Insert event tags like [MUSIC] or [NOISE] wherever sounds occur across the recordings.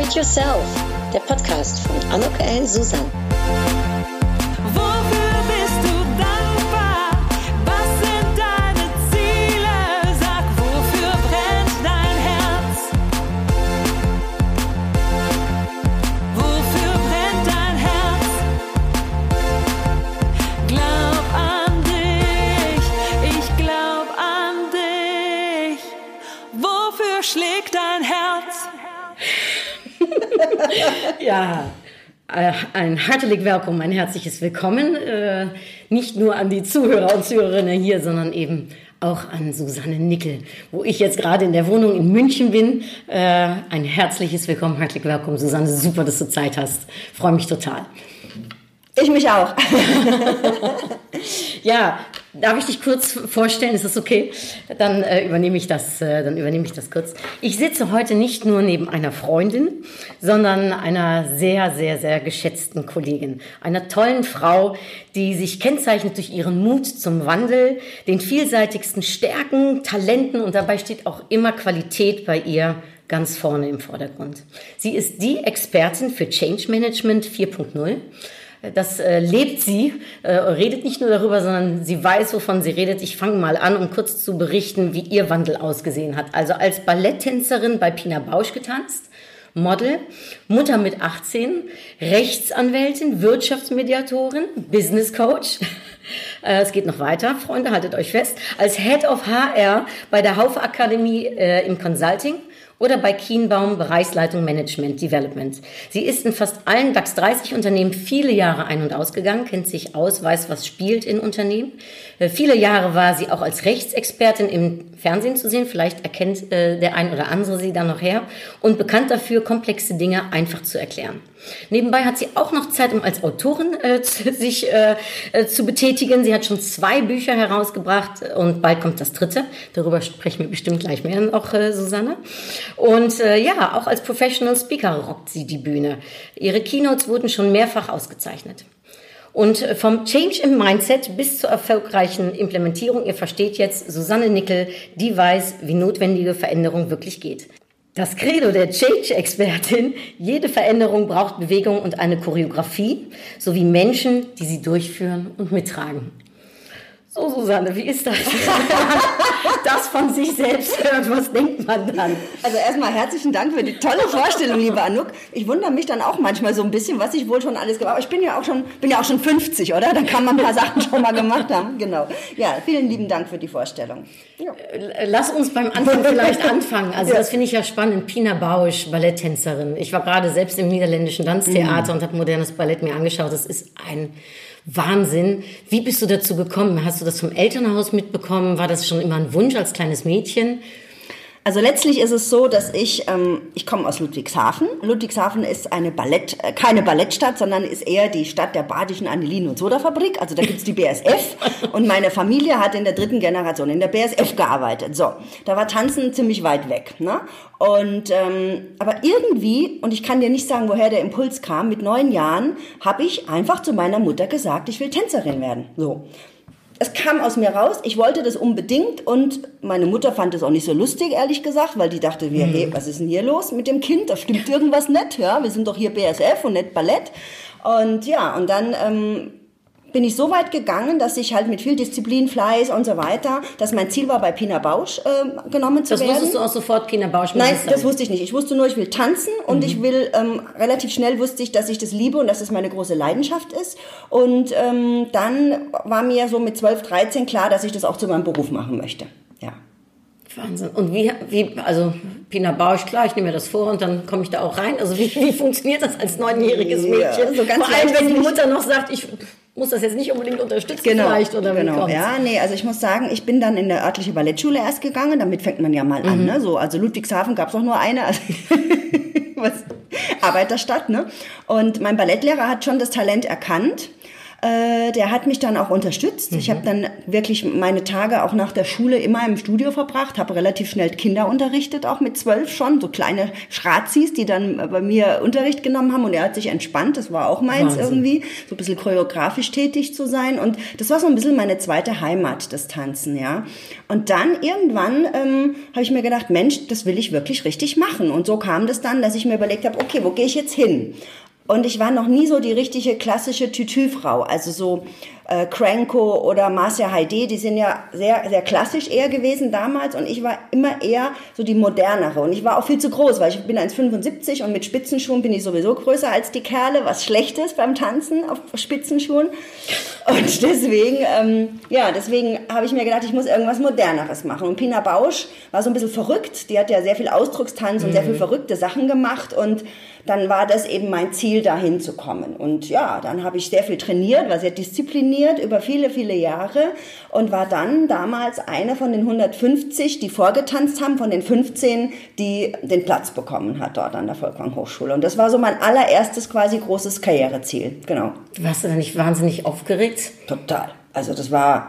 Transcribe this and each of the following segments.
It Yourself, der Podcast von Anok L. Susan. Ja, äh, ein herzlich Willkommen, ein herzliches Willkommen. äh, Nicht nur an die Zuhörer und Zuhörerinnen hier, sondern eben auch an Susanne Nickel, wo ich jetzt gerade in der Wohnung in München bin. Äh, Ein herzliches Willkommen, herzlich Willkommen, Susanne. Super, dass du Zeit hast. Freue mich total. Ich mich auch. [LAUGHS] Ja, darf ich dich kurz vorstellen? Ist das okay? Dann äh, übernehme ich das, äh, dann übernehme ich das kurz. Ich sitze heute nicht nur neben einer Freundin, sondern einer sehr, sehr, sehr geschätzten Kollegin, einer tollen Frau, die sich kennzeichnet durch ihren Mut zum Wandel, den vielseitigsten Stärken, Talenten und dabei steht auch immer Qualität bei ihr ganz vorne im Vordergrund. Sie ist die Expertin für Change Management 4.0. Das äh, lebt sie, äh, redet nicht nur darüber, sondern sie weiß, wovon sie redet. Ich fange mal an, um kurz zu berichten, wie ihr Wandel ausgesehen hat. Also als Balletttänzerin bei Pina Bausch getanzt, Model, Mutter mit 18, Rechtsanwältin, Wirtschaftsmediatorin, Business Coach. [LAUGHS] Äh, Es geht noch weiter, Freunde, haltet euch fest. Als Head of HR bei der Haufe Akademie äh, im Consulting oder bei Kienbaum Bereichsleitung Management Development. Sie ist in fast allen DAX 30 Unternehmen viele Jahre ein- und ausgegangen, kennt sich aus, weiß, was spielt in Unternehmen. Äh, viele Jahre war sie auch als Rechtsexpertin im Fernsehen zu sehen. Vielleicht erkennt äh, der ein oder andere sie dann noch her. Und bekannt dafür, komplexe Dinge einfach zu erklären. Nebenbei hat sie auch noch Zeit, um als Autorin äh, [LAUGHS] zu, sich äh, äh, zu betätigen. Sie hat schon zwei Bücher herausgebracht und bald kommt das dritte. Darüber sprechen wir bestimmt gleich mehr noch, äh, Susanne. Und äh, ja, auch als Professional Speaker rockt sie die Bühne. Ihre Keynotes wurden schon mehrfach ausgezeichnet. Und äh, vom Change im Mindset bis zur erfolgreichen Implementierung, ihr versteht jetzt, Susanne Nickel, die weiß, wie notwendige Veränderung wirklich geht. Das Credo der Change-Expertin, jede Veränderung braucht Bewegung und eine Choreografie, sowie Menschen, die sie durchführen und mittragen. So, Susanne, wie ist das? [LAUGHS] das von sich selbst hört, was denkt man dann? Also erstmal herzlichen Dank für die tolle Vorstellung, liebe Anouk. Ich wundere mich dann auch manchmal so ein bisschen, was ich wohl schon alles gemacht habe. Ich bin ja auch schon, bin ja auch schon 50, oder? Dann kann man ein paar Sachen schon mal gemacht haben. Genau. Ja, vielen lieben Dank für die Vorstellung. Ja. Lass uns beim Anfang vielleicht anfangen. Also Ja. das finde ich ja spannend. Pina Bausch, Balletttänzerin. Ich war gerade selbst im niederländischen Tanztheater und habe modernes Ballett mir angeschaut. Das ist ein Wahnsinn. Wie bist du dazu gekommen? Hast du das vom Elternhaus mitbekommen? War das schon immer ein Wunsch als kleines Mädchen? Also letztlich ist es so, dass ich, ähm, ich komme aus Ludwigshafen. Ludwigshafen ist eine Ballett, äh, keine Ballettstadt, sondern ist eher die Stadt der badischen Anilin- und Sodafabrik. Also da gibt's die BSF [LAUGHS] und meine Familie hat in der dritten Generation in der BSF gearbeitet. So, da war Tanzen ziemlich weit weg. Ne? Und ähm, aber irgendwie, und ich kann dir nicht sagen, woher der Impuls kam, mit neun Jahren habe ich einfach zu meiner Mutter gesagt, ich will Tänzerin werden. So es kam aus mir raus, ich wollte das unbedingt und meine Mutter fand es auch nicht so lustig, ehrlich gesagt, weil die dachte, wir, hey, was ist denn hier los mit dem Kind? Da stimmt irgendwas nicht, ja, wir sind doch hier BSF und nicht Ballett. Und ja, und dann ähm, bin ich so weit gegangen, dass ich halt mit viel Disziplin, Fleiß und so weiter, dass mein Ziel war, bei Pina Bausch äh, genommen zu Das werden. wusstest du auch sofort, Pina Bausch. Nein, sein. das wusste ich nicht. Ich wusste nur, ich will tanzen und ich will ähm, relativ schnell wusste ich, dass ich das liebe und dass es meine große Leidenschaft ist. Und ähm, dann war mir so mit 12, 13 klar, dass ich das auch zu meinem Beruf machen möchte. Ja. Wahnsinn. Und wie, wie, also Pina Bausch, klar, ich nehme mir das vor und dann komme ich da auch rein. Also wie, [LAUGHS] wie funktioniert das als neunjähriges Ja, Mädchen? so ganz Vor allem, wenn die. Mutter noch sagt, ich muss das jetzt nicht unbedingt unterstützen vielleicht oder genau. kommt's? Ja, nee, also ich muss sagen, ich bin dann in der örtliche Ballettschule erst gegangen, damit fängt man ja mal Mhm. an. Ne? So, also Ludwigshafen gab es auch nur eine, also [LAUGHS] was, Arbeiterstadt. Ne? Und mein Ballettlehrer hat schon das Talent erkannt. Äh, der hat mich dann auch unterstützt. Ich habe dann wirklich meine Tage auch nach der Schule immer im Studio verbracht, habe relativ schnell Kinder unterrichtet, auch mit zwölf schon, so kleine Schrazis, die dann bei mir Unterricht genommen haben und er hat sich entspannt, das war auch meins Wahnsinn. irgendwie, so ein bisschen choreografisch tätig zu sein und das war so ein bisschen meine zweite Heimat, das Tanzen, ja. Und dann irgendwann ähm, habe ich mir gedacht, Mensch, das will ich wirklich richtig machen und so kam das dann, dass ich mir überlegt habe, okay, wo gehe ich jetzt hin? Und ich war noch nie so die richtige klassische Tütü-Frau. Also so äh, Cranko oder Marcia Heide, die sind ja sehr, sehr klassisch eher gewesen damals. Und ich war immer eher so die modernere. Und ich war auch viel zu groß, weil ich bin 1,75 und mit Spitzenschuhen bin ich sowieso größer als die Kerle, was schlecht ist beim Tanzen auf Spitzenschuhen. Und [LAUGHS] deswegen, ähm, ja, deswegen habe ich mir gedacht, ich muss irgendwas Moderneres machen. Und Pina Bausch war so ein bisschen verrückt. Die hat ja sehr viel Ausdruckstanz und sehr viel verrückte Sachen gemacht. Und dann war das eben mein Ziel, dahin zu kommen. Und ja, dann habe ich sehr viel trainiert, war sehr diszipliniert über viele, viele Jahre und war dann damals eine von den 150, die vorgetanzt haben, von den 15, die den Platz bekommen hat dort an der Volkwang Hochschule. Und das war so mein allererstes quasi großes Karriereziel. Genau. Warst du da nicht wahnsinnig aufgeregt? Total. Also das war,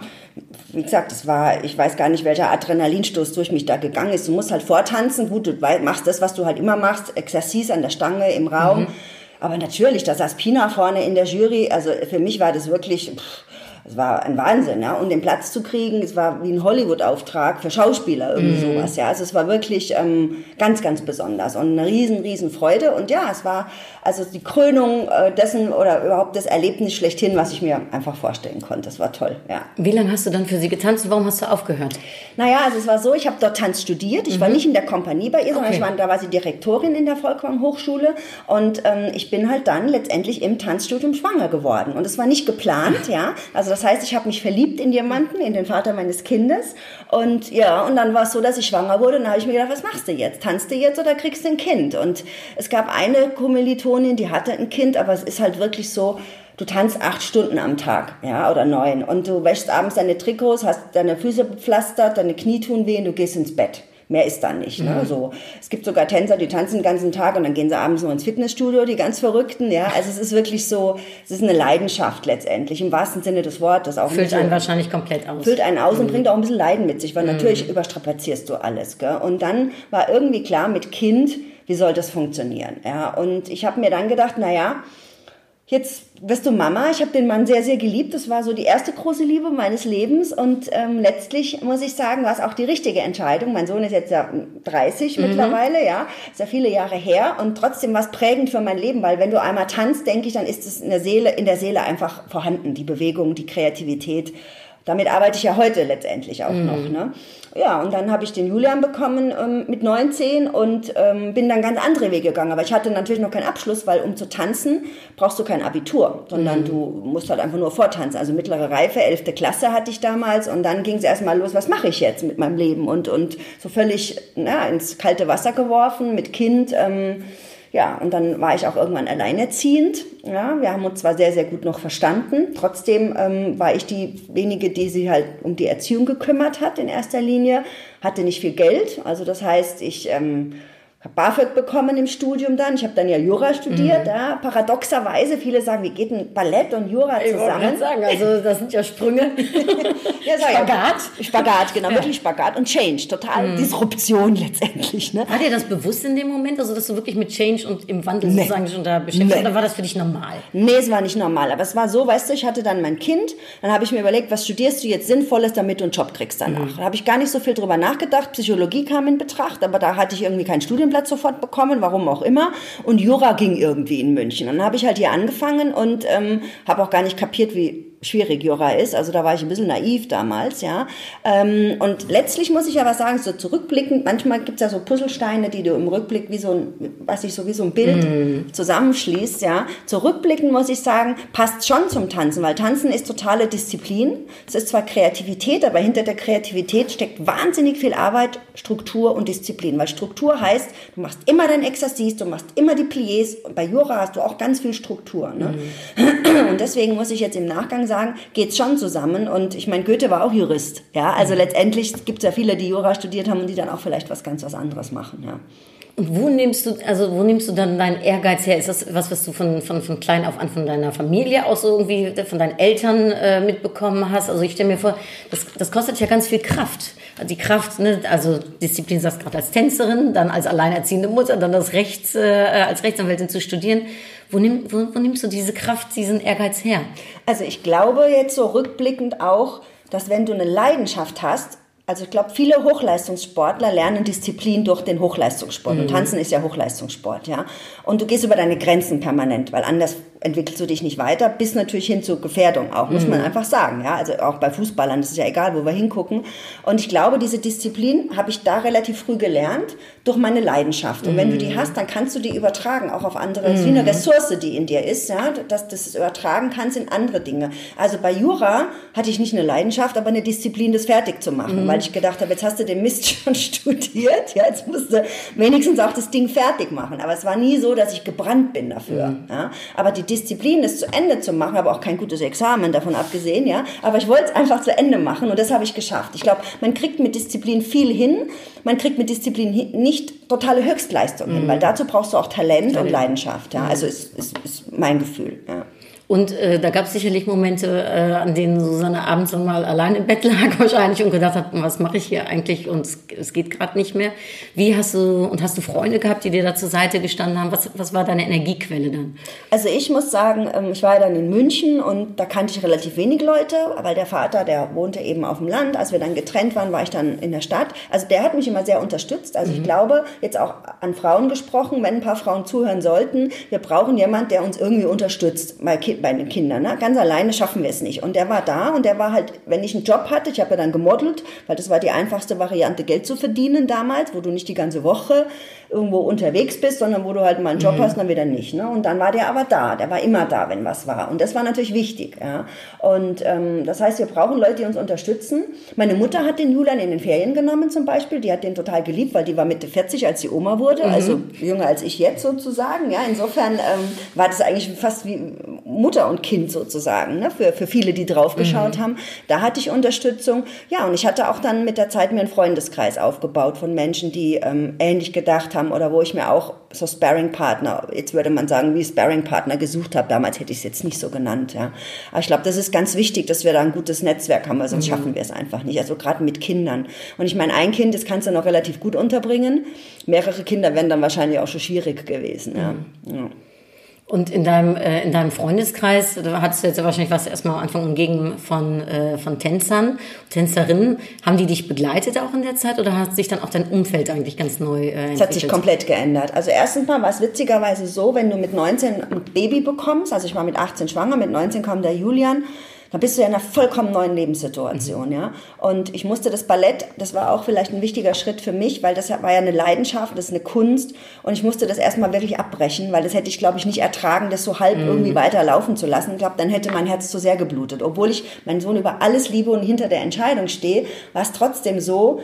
wie gesagt, das war, ich weiß gar nicht, welcher Adrenalinstoß durch mich da gegangen ist. Du musst halt vortanzen, gut, du machst das, was du halt immer machst, Exercise an der Stange, im Raum. Aber natürlich, da saß Pina vorne in der Jury. Also für mich war das wirklich, pff, es war ein Wahnsinn, ja. Und den Platz zu kriegen, es war wie ein Hollywood-Auftrag für Schauspieler, irgendwie sowas, ja. Also es war wirklich ähm, ganz, ganz besonders und eine riesen, riesen Freude. Und ja, es war also die Krönung äh, dessen oder überhaupt das Erlebnis schlechthin, was ich mir einfach vorstellen konnte. Das war toll, ja. Wie lange hast du dann für sie getanzt und warum hast du aufgehört? Naja, also es war so, ich habe dort Tanz studiert. Ich war nicht in der Kompanie bei ihr, sondern Okay. ich war, da war sie Direktorin in der Volkwang Hochschule. Und ähm, ich bin halt dann letztendlich im Tanzstudium schwanger geworden. Und es war nicht geplant, ja. Also das heißt, ich habe mich verliebt in jemanden, in den Vater meines Kindes. Und ja, und dann war es so, dass ich schwanger wurde. Und dann habe ich mir gedacht, was machst du jetzt? Tanzt du jetzt oder kriegst du ein Kind? Und es gab eine Kommilitonin, die hatte ein Kind, aber es ist halt wirklich so, du tanzt acht Stunden am Tag, ja, oder neun. Und du wäschst abends deine Trikots, hast deine Füße bepflastert, deine Knie tun weh und du gehst ins Bett. Mehr ist da nicht. Ne? So, es gibt sogar Tänzer, die tanzen den ganzen Tag und dann gehen sie abends noch ins Fitnessstudio, die ganz Verrückten. Ja, also es ist wirklich so, es ist eine Leidenschaft letztendlich im wahrsten Sinne des Wortes. Auch Füllt einen wahrscheinlich komplett aus. füllt einen aus und bringt auch ein bisschen Leiden mit sich, weil natürlich überstrapazierst du alles. Gell? Und dann war irgendwie klar mit Kind, wie soll das funktionieren? Ja? Und ich habe mir dann gedacht, naja, jetzt wirst du Mama. Ich habe den Mann sehr, sehr geliebt. Das war so die erste große Liebe meines Lebens. Und ähm, letztlich muss ich sagen, war es auch die richtige Entscheidung. Mein Sohn ist jetzt ja 30 mittlerweile, ja, ist ja viele Jahre her. Und trotzdem war es prägend für mein Leben, weil wenn du einmal tanzt, denke ich, dann ist es in der Seele, in der Seele einfach vorhanden. Die Bewegung, die Kreativität. Damit arbeite ich ja heute letztendlich auch noch. Ne? Ja, und dann habe ich den Julian bekommen ähm, mit 19 und ähm, bin dann ganz andere Wege gegangen. Aber ich hatte natürlich noch keinen Abschluss, weil um zu tanzen brauchst du kein Abitur, sondern du musst halt einfach nur vortanzen. Also mittlere Reife, 11. Klasse hatte ich damals und dann ging es erstmal los, was mache ich jetzt mit meinem Leben? Und, und so völlig na, ins kalte Wasser geworfen mit Kind. Ähm, ja, und dann war ich auch irgendwann alleinerziehend. Ja, wir haben uns zwar sehr, sehr gut noch verstanden. Trotzdem ähm, war ich diejenige, die sich halt um die Erziehung gekümmert hat in erster Linie. Hatte nicht viel Geld. Also das heißt, ich ähm, habe BAföG bekommen im Studium dann. Ich habe dann ja Jura studiert. Ja. Paradoxerweise, viele sagen, wie geht ein Ballett und Jura Ich zusammen? gerade sagen, also das sind ja Sprünge. [LAUGHS] Ja, ja. Spagat. Spagat, genau, wirklich Spagat und Change. Total Disruption letztendlich. Ne? War dir das bewusst in dem Moment, also dass du wirklich mit Change und im Wandel Nee. sozusagen schon da beschäftigt Nee. oder war das für dich normal? Nee, es war nicht normal. Aber es war so, weißt du, ich hatte dann mein Kind. Dann habe ich mir überlegt, was studierst du jetzt Sinnvolles, damit du einen Job kriegst danach. Da habe ich gar nicht so viel drüber nachgedacht. Psychologie kam in Betracht, aber da hatte ich irgendwie keinen Studienplatz sofort bekommen, warum auch immer. Und Jura ging irgendwie in München. Und dann habe ich halt hier angefangen und ähm, habe auch gar nicht kapiert, wie schwierig Jura ist. Also da war ich ein bisschen naiv damals, ja. Ähm, und letztlich muss ich aber sagen, so zurückblickend, manchmal gibt es ja so Puzzlesteine, die du im Rückblick wie so ein, weiß ich, so wie so ein Bild zusammenschließt, ja. Zurückblickend muss ich sagen, passt schon zum Tanzen, weil Tanzen ist totale Disziplin. Es ist zwar Kreativität, aber hinter der Kreativität steckt wahnsinnig viel Arbeit, Struktur und Disziplin. Weil Struktur heißt, du machst immer dein Exercice, du machst immer die Pliés und bei Jura hast du auch ganz viel Struktur. Ne? Und deswegen muss ich jetzt im Nachgang sagen, sagen, geht's schon zusammen. Und ich meine, Goethe war auch Jurist. Ja, also letztendlich gibt es ja viele, die Jura studiert haben und die dann auch vielleicht was ganz was anderes machen. Ja. Und wo nimmst du, also wo nimmst du dann deinen Ehrgeiz her? Ist das was, was du von, von, von klein auf an von deiner Familie aus so irgendwie, von deinen Eltern äh, mitbekommen hast? Also ich stelle mir vor, das, das kostet ja ganz viel Kraft. Die Kraft, ne, also Disziplin sagst gerade als Tänzerin, dann als alleinerziehende Mutter, dann das Rechts, äh, als Rechtsanwältin zu studieren. Wo, nimm, wo, wo nimmst du diese Kraft, diesen Ehrgeiz her? Also ich glaube jetzt so rückblickend auch, dass wenn du eine Leidenschaft hast, also ich glaube, viele Hochleistungssportler lernen Disziplin durch den Hochleistungssport. Und Tanzen ist ja Hochleistungssport, ja. Und du gehst über deine Grenzen permanent, weil anders entwickelst du dich nicht weiter, bis natürlich hin zur Gefährdung auch, muss man einfach sagen, ja. Also auch bei Fußballern, das ist ja egal, wo wir hingucken. Und ich glaube, diese Disziplin habe ich da relativ früh gelernt durch meine Leidenschaft. Und wenn du die hast, dann kannst du die übertragen, auch auf andere. Das ist wie eine Ressource, die in dir ist, ja, dass du das übertragen kannst in andere Dinge. Also bei Jura hatte ich nicht eine Leidenschaft, aber eine Disziplin, das fertig zu machen, weil ich gedacht habe, jetzt hast du den Mist [LAUGHS] schon studiert, ja, jetzt musst du wenigstens auch das Ding fertig machen. Aber es war nie so, dass ich gebrannt bin dafür. Ja. Aber die Disziplin, es zu Ende zu machen, habe auch kein gutes Examen davon abgesehen, ja. Aber ich wollte es einfach zu Ende machen und das habe ich geschafft. Ich glaube, man kriegt mit Disziplin viel hin. Man kriegt mit Disziplin nicht totale Höchstleistung hin, weil dazu brauchst du auch Talent, und Leidenschaft, ja. Also ist, ist, ist mein Gefühl, ja. Und äh, da gab es sicherlich Momente, äh, an denen Susanne abends dann mal allein im Bett lag [LAUGHS] wahrscheinlich und gedacht hat, was mache ich hier eigentlich und es, es geht gerade nicht mehr. Wie hast du und hast du Freunde gehabt, die dir da zur Seite gestanden haben? Was, was war deine Energiequelle dann? Also ich muss sagen, ähm, ich war ja dann in München und da kannte ich relativ wenig Leute, weil der Vater, der wohnte eben auf dem Land. Als wir dann getrennt waren, war ich dann in der Stadt. Also der hat mich immer sehr unterstützt. Also ich glaube, jetzt auch an Frauen gesprochen, wenn ein paar Frauen zuhören sollten, wir brauchen jemand, der uns irgendwie unterstützt Ki bei den Kindern. Ne? Ganz alleine schaffen wir es nicht. Und der war da und der war halt, wenn ich einen Job hatte, ich habe ja dann gemodelt, weil das war die einfachste Variante, Geld zu verdienen damals, wo du nicht die ganze Woche irgendwo unterwegs bist, sondern wo du halt mal einen Job hast, dann wieder nicht. Ne? Und dann war der aber da, der war immer da, wenn was war. Und das war natürlich wichtig. Ja? Und ähm, das heißt, wir brauchen Leute, die uns unterstützen. Meine Mutter hat den Julian in den Ferien genommen zum Beispiel, die hat den total geliebt, weil die war Mitte 40, als sie Oma wurde, also jünger als ich jetzt sozusagen. Ja? Insofern ähm, war das eigentlich fast wie Mutter und Kind sozusagen, ne? für, für viele, die drauf geschaut haben. Da hatte ich Unterstützung. Ja, und ich hatte auch dann mit der Zeit mir einen Freundeskreis aufgebaut von Menschen, die ähm, ähnlich gedacht haben oder wo ich mir auch so Sparring-Partner, jetzt würde man sagen, wie Sparring-Partner gesucht habe. Damals hätte ich es jetzt nicht so genannt. Ja. Aber ich glaube, das ist ganz wichtig, dass wir da ein gutes Netzwerk haben, weil sonst schaffen wir es einfach nicht. Also gerade mit Kindern. Und ich meine, ein Kind, das kannst du noch relativ gut unterbringen. Mehrere Kinder wären dann wahrscheinlich auch schon schwierig gewesen. Ja. Ja. Und in deinem, äh, in deinem Freundeskreis, da hattest du jetzt ja wahrscheinlich was erstmal am Anfang umgegen von, äh, von Tänzern, Tänzerinnen. Haben die dich begleitet auch in der Zeit oder hat sich dann auch dein Umfeld eigentlich ganz neu äh, entwickelt? Es hat sich komplett geändert. Also erstens mal war es witzigerweise so, wenn du mit 19 ein Baby bekommst, also ich war mit 18 schwanger, mit 19 kam der Julian, dann bist du ja in einer vollkommen neuen Lebenssituation, ja. Und ich musste das Ballett, das war auch vielleicht ein wichtiger Schritt für mich, weil das war ja eine Leidenschaft, das ist eine Kunst und ich musste das erstmal wirklich abbrechen, weil das hätte ich, glaube ich, nicht ertragen, das so halb irgendwie weiterlaufen zu lassen. Ich glaube, dann hätte mein Herz zu sehr geblutet. Obwohl ich meinen Sohn über alles liebe und hinter der Entscheidung stehe, war es trotzdem so,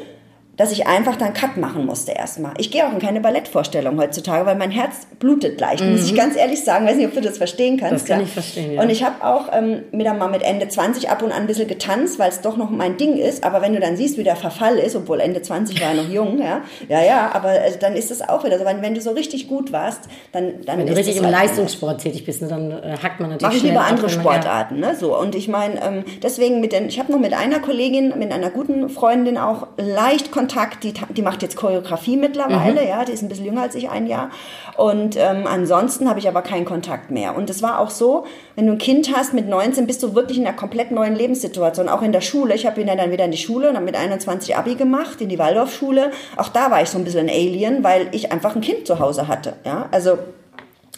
dass ich einfach dann Cut machen musste erstmal. Ich gehe auch in keine Ballettvorstellung heutzutage, weil mein Herz blutet leicht, muss ich ganz ehrlich sagen. Weiß nicht, ob du das verstehen kannst. Mhm. Das kann ja. ich verstehen, ja. Und ich habe auch ähm, mit mal mit Ende 20 ab und an ein bisschen getanzt, weil es doch noch mein Ding ist. Aber wenn du dann siehst, wie der Verfall ist, obwohl Ende 20 war noch jung, ja, ja, ja, aber äh, dann ist es auch wieder so. Wenn, wenn du so richtig gut warst, dann dann Wenn du richtig im halt anders. Leistungssport tätig bist, ne, dann äh, hackt man natürlich Mache ich lieber andere ja. Sportarten, ne? So und ich meine, ähm, deswegen mit den, ich habe noch mit einer Kollegin, mit einer guten Freundin auch leicht Kontakt. Die, die macht jetzt Choreografie mittlerweile, Mhm. ja, die ist ein bisschen jünger als ich, ein Jahr. Und ähm, ansonsten habe ich aber keinen Kontakt mehr. Und es war auch so, wenn du ein Kind hast mit 19, bist du wirklich in einer komplett neuen Lebenssituation, auch in der Schule. Ich habe ihn ja dann wieder in die Schule und habe mit 21 Abi gemacht in die Waldorfschule. Auch da war ich so ein bisschen ein Alien, weil ich einfach ein Kind zu Hause hatte, ja, also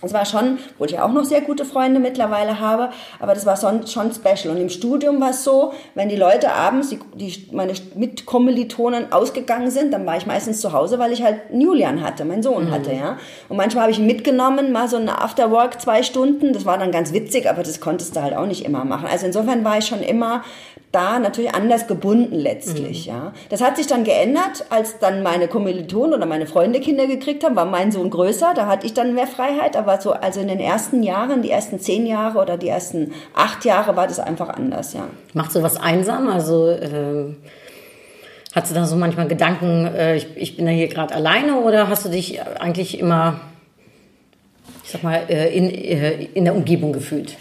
es war schon, wo ich auch noch sehr gute Freunde mittlerweile habe, aber das war schon, schon special. Und im Studium war es so, wenn die Leute abends, die, die, meine Mitkommilitonen ausgegangen sind, dann war ich meistens zu Hause, weil ich halt Julian hatte, meinen Sohn hatte, ja. Und manchmal habe ich ihn mitgenommen, mal so eine Afterwork, zwei Stunden. Das war dann ganz witzig, aber das konntest du halt auch nicht immer machen. Also insofern war ich schon immer da natürlich anders gebunden letztlich, ja. Das hat sich dann geändert, als dann meine Kommilitonen oder meine Freunde Kinder gekriegt haben, war mein Sohn größer, da hatte ich dann mehr Freiheit, aber aber so, also in den ersten Jahren, die ersten zehn Jahre oder die ersten acht Jahre war das einfach anders, ja. Macht sowas einsam? Also äh, hast du da so manchmal Gedanken, äh, ich, ich bin da hier gerade alleine oder hast du dich eigentlich immer, ich sag mal, äh, in, äh, in der Umgebung gefühlt?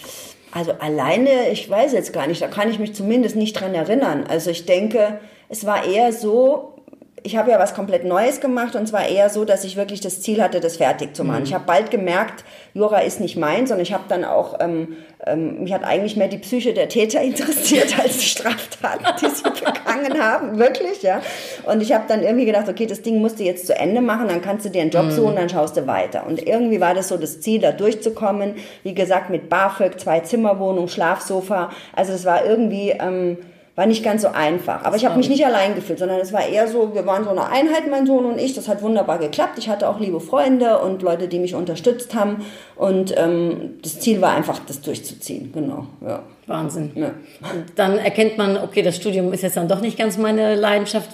Also alleine, ich weiß jetzt gar nicht, da kann ich mich zumindest nicht dran erinnern. Also ich denke, es war eher so, ich habe ja was komplett Neues gemacht und zwar eher so, dass ich wirklich das Ziel hatte, das fertig zu machen. Ich habe bald gemerkt, Jura ist nicht meins und ich habe dann auch, ähm, ähm, mich hat eigentlich mehr die Psyche der Täter [LAUGHS] interessiert als die Straftaten, die sie [LAUGHS] begangen haben, wirklich, ja. Und ich habe dann irgendwie gedacht, okay, das Ding musst du jetzt zu Ende machen, dann kannst du dir einen Job suchen, dann schaust du weiter. Und irgendwie war das so das Ziel, da durchzukommen. Wie gesagt, mit BAföG, zwei Zimmerwohnung, Schlafsofa. Also das war irgendwie... Ähm, war nicht ganz so einfach. Aber ich habe mich nicht allein gefühlt, sondern es war eher so, wir waren so eine Einheit, mein Sohn und ich. Das hat wunderbar geklappt. Ich hatte auch liebe Freunde und Leute, die mich unterstützt haben. Und ähm, das Ziel war einfach, das durchzuziehen. Genau, ja. Wahnsinn. ja. Und dann erkennt man, okay, das Studium ist jetzt dann doch nicht ganz meine Leidenschaft.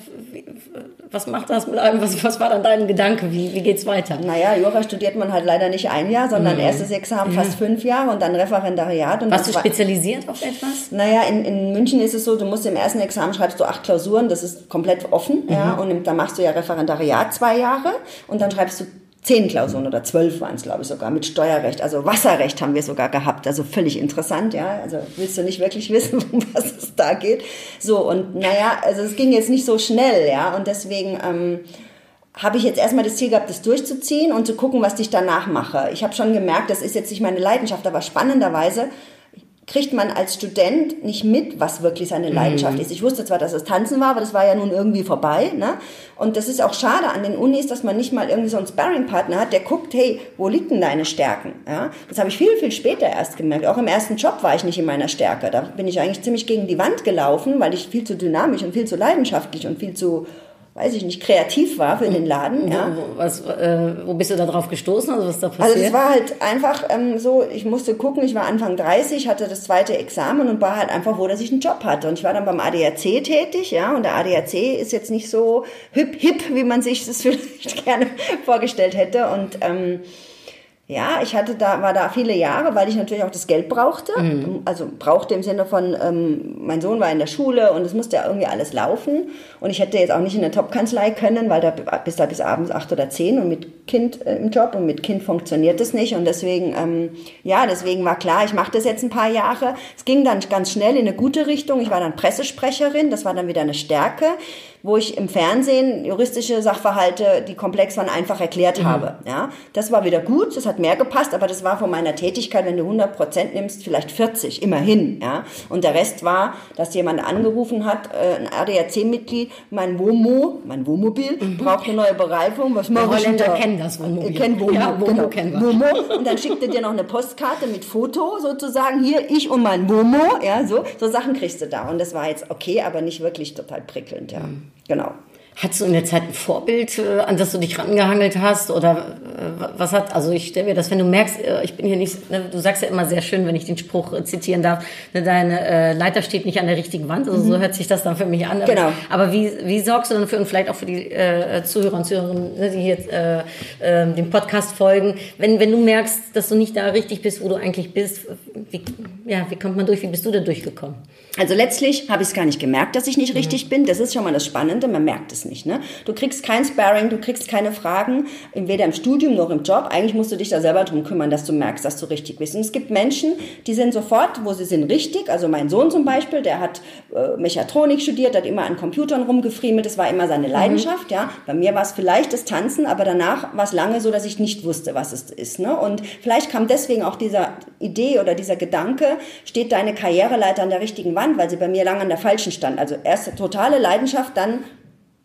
Was macht das mit einem? Was, was war dann dein Gedanke? Wie, wie geht's weiter? Naja, Jura studiert man halt leider nicht ein Jahr, sondern erstes Examen fast fünf Jahre und dann Referendariat. Und Warst du spezialisiert auf etwas? Naja, in, in München ist es so, du musst im ersten Examen schreibst du acht Klausuren, das ist komplett offen, ja, und dann machst du ja Referendariat zwei Jahre und dann schreibst du zehn Klausuren oder zwölf waren es, glaube ich, sogar, mit Steuerrecht, also Wasserrecht haben wir sogar gehabt, also völlig interessant, ja, also willst du nicht wirklich wissen, [LAUGHS] um was es da geht. So, und naja, also es ging jetzt nicht so schnell, ja, und deswegen... Ähm, habe ich jetzt erstmal das Ziel gehabt, das durchzuziehen und zu gucken, was ich danach mache. Ich habe schon gemerkt, das ist jetzt nicht meine Leidenschaft, aber spannenderweise kriegt man als Student nicht mit, was wirklich seine Leidenschaft ist. Ich wusste zwar, dass es Tanzen war, aber das war ja nun irgendwie vorbei. Ne? Und das ist auch schade an den Unis, dass man nicht mal irgendwie so einen Sparring-Partner hat, der guckt, hey, wo liegen denn deine Stärken? Ja? Das habe ich viel, viel später erst gemerkt. Auch im ersten Job war ich nicht in meiner Stärke. Da bin ich eigentlich ziemlich gegen die Wand gelaufen, weil ich viel zu dynamisch und viel zu leidenschaftlich und viel zu, weiß ich nicht, kreativ war für den Laden. Ja? Wo, was, äh, wo bist du da drauf gestoßen? Also was da passiert? Also es war halt einfach ähm, so, ich musste gucken, ich war Anfang 30, hatte das zweite Examen und war halt einfach froh, dass ich einen Job hatte. Und ich war dann beim ADAC tätig, ja, und der ADAC ist jetzt nicht so hip, hip, wie man sich das [LAUGHS] vielleicht gerne vorgestellt hätte. Und ähm, ja, ich hatte da, war da viele Jahre, weil ich natürlich auch das Geld brauchte. Also brauchte im Sinne von, ähm, mein Sohn war in der Schule und es musste ja irgendwie alles laufen. Und ich hätte jetzt auch nicht in eine Top-Kanzlei können, weil da bis da bis abends acht oder zehn und mit Kind äh, im Job und mit Kind funktioniert das nicht. Und deswegen, ähm, ja, deswegen war klar, ich mache das jetzt ein paar Jahre. Es ging dann ganz schnell in eine gute Richtung. Ich war dann Pressesprecherin, das war dann wieder eine Stärke, wo ich im Fernsehen juristische Sachverhalte, die komplex waren, einfach erklärt habe. Ja, das war wieder gut, das hat mehr gepasst, aber das war von meiner Tätigkeit, wenn du 100 Prozent nimmst, vielleicht 40, immerhin. Ja, und der Rest war, dass jemand angerufen hat, äh, ein ADAC-Mitglied, mein Womo, mein Wohnmobil, braucht eine neue Bereifung, was mache ich Holländer da? kennen das Wohnmobil. Ihr kennt Womo, Ja, Womo genau. kennen wir. Womo. Und dann schickt er dir noch eine Postkarte mit Foto sozusagen, hier, ich und mein Womo, ja, so, so Sachen kriegst du da. Und das war jetzt okay, aber nicht wirklich total prickelnd, ja. Mhm. Genau. Hattest du in der Zeit ein Vorbild, äh, an das du dich rangehangelt hast? Oder äh, was hat, also ich stelle mir das, wenn du merkst, äh, ich bin hier nicht, ne, du sagst ja immer sehr schön, wenn ich den Spruch zitieren darf, ne, deine äh, Leiter steht nicht an der richtigen Wand, also so hört sich das dann für mich an. Mhm. Genau. Aber wie, wie sorgst du dann für, und vielleicht auch für die äh, Zuhörer und Zuhörerinnen, ne, die hier äh, äh, dem Podcast folgen, wenn, wenn du merkst, dass du nicht da richtig bist, wo du eigentlich bist, wie, ja, wie kommt man durch, wie bist du da durchgekommen? Also letztlich habe ich es gar nicht gemerkt, dass ich nicht richtig bin. Das ist schon mal das Spannende, man merkt es nicht. Ne? Du kriegst kein Sparring, du kriegst keine Fragen, weder im Studium noch im Job. Eigentlich musst du dich da selber drum kümmern, dass du merkst, dass du richtig bist. Und es gibt Menschen, die sind sofort, wo sie sind, richtig. Also mein Sohn zum Beispiel, der hat äh, Mechatronik studiert, hat immer an Computern rumgefriemelt, das war immer seine Leidenschaft. Ja? Bei mir war es vielleicht das Tanzen, aber danach war es lange so, dass ich nicht wusste, was es ist. Ne? Und vielleicht kam deswegen auch dieser Idee oder dieser Gedanke, steht deine Karriereleiter an der richtigen Wand, weil sie bei mir lange an der falschen stand. Also erst totale Leidenschaft, dann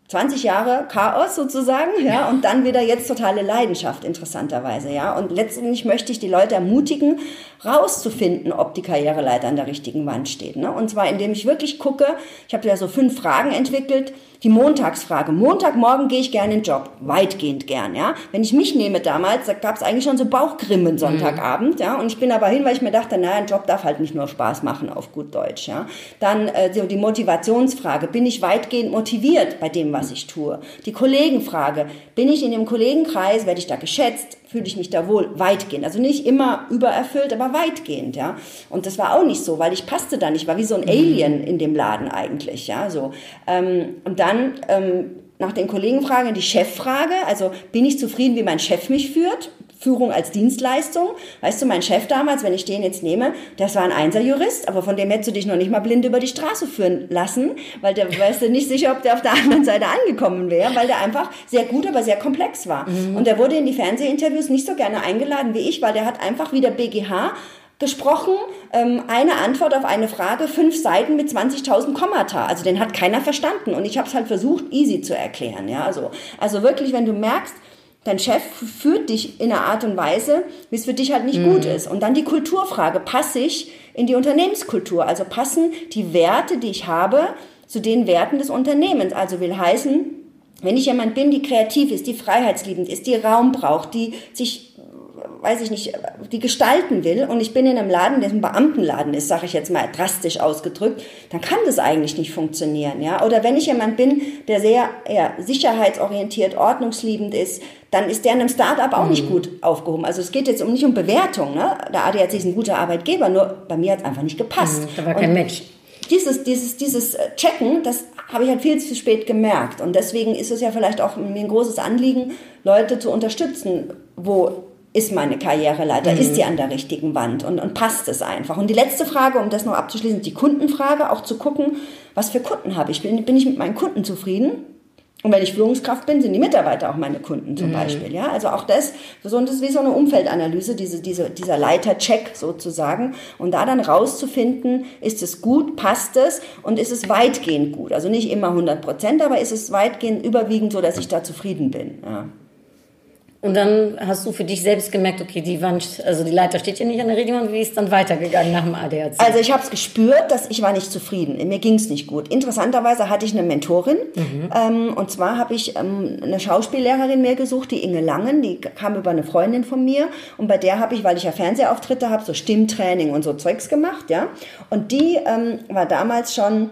20 Jahre Chaos sozusagen, ja, und dann wieder jetzt totale Leidenschaft, interessanterweise, ja. Und letztendlich möchte ich die Leute ermutigen, rauszufinden, ob die Karriereleiter an der richtigen Wand steht, ne. Und zwar, indem ich wirklich gucke, ich habe ja so fünf Fragen entwickelt, die Montagsfrage. Montagmorgen gehe ich gerne in den Job. Weitgehend gern, ja. Wenn ich mich nehme damals, da gab es eigentlich schon so Bauchgrimmen Sonntagabend, ja. Und ich bin aber hin, weil ich mir dachte, naja, ein Job darf halt nicht nur Spaß machen, auf gut Deutsch, ja. Dann äh, so die Motivationsfrage. Bin ich weitgehend motiviert bei dem, was ich tue? Die Kollegenfrage. Bin ich in dem Kollegenkreis, werde ich da geschätzt, fühle ich mich da wohl weitgehend. Also nicht immer übererfüllt, aber weitgehend, ja. Und das war auch nicht so, weil ich passte da nicht, war wie so ein Alien in dem Laden eigentlich, ja, so. Ähm, und dann ähm, nach den Kollegenfragen die Cheffrage, also bin ich zufrieden, wie mein Chef mich führt? Führung als Dienstleistung. Weißt du, mein Chef damals, wenn ich den jetzt nehme, das war ein Einser-Jurist, aber von dem hättest du dich noch nicht mal blind über die Straße führen lassen, weil der weißt du nicht sicher, ob der auf der anderen Seite angekommen wäre, weil der einfach sehr gut, aber sehr komplex war. Und der wurde in die Fernsehinterviews nicht so gerne eingeladen wie ich, weil der hat einfach wie der BGH gesprochen, ähm, eine Antwort auf eine Frage, fünf Seiten mit 20.000 Kommata. Also den hat keiner verstanden und ich habe es halt versucht, easy zu erklären. Ja, also, also wirklich, wenn du merkst, dein Chef führt dich in einer Art und Weise, wie es für dich halt nicht gut ist. Und dann die Kulturfrage, passe ich in die Unternehmenskultur? Also passen die Werte, die ich habe, zu den Werten des Unternehmens? Also will heißen, wenn ich jemand bin, die kreativ ist, die freiheitsliebend ist, die Raum braucht, die sich weiß ich nicht, die gestalten will und ich bin in einem Laden, der ein Beamtenladen ist, sage ich jetzt mal drastisch ausgedrückt, dann kann das eigentlich nicht funktionieren, ja. Oder wenn ich jemand bin, der sehr ja, sicherheitsorientiert, ordnungsliebend ist, dann ist der in einem Start-up auch nicht gut aufgehoben. Also es geht jetzt um nicht um Bewertung, ne? Der ADAC ist ein guter Arbeitgeber, nur bei mir hat es einfach nicht gepasst. Da war kein Und Match. dieses, dieses, dieses äh, Checken, das habe ich halt viel zu spät gemerkt. Und deswegen ist es ja vielleicht auch mir ein großes Anliegen, Leute zu unterstützen, wo ist meine Karriereleiter, ist die an der richtigen Wand und, und passt es einfach. Und die letzte Frage, um das noch abzuschließen, die Kundenfrage, auch zu gucken, was für Kunden habe ich. Bin, bin ich mit meinen Kunden zufrieden? Und wenn ich Führungskraft bin, sind die Mitarbeiter auch meine Kunden zum Beispiel. Ja, also auch das, so und das ist wie so eine Umfeldanalyse, diese, diese, dieser Leitercheck sozusagen. Und da dann rauszufinden, ist es gut, passt es und ist es weitgehend gut. Also nicht immer 100 Prozent, aber ist es weitgehend überwiegend so, dass ich da zufrieden bin. Ja. Und dann hast du für dich selbst gemerkt, okay, die Wand, also die Leiter steht hier nicht an der Wand. Wie ist dann weitergegangen nach dem ADAC? Also ich habe es gespürt, dass ich war nicht zufrieden. Mir ging es nicht gut. Interessanterweise hatte ich eine Mentorin. Ähm, und zwar habe ich ähm, eine Schauspiellehrerin mir gesucht, die Inge Langen. Die kam über eine Freundin von mir. Und bei der habe ich, weil ich ja Fernsehauftritte habe, so Stimmtraining und so Zeugs gemacht. ja. Und die ähm, war damals schon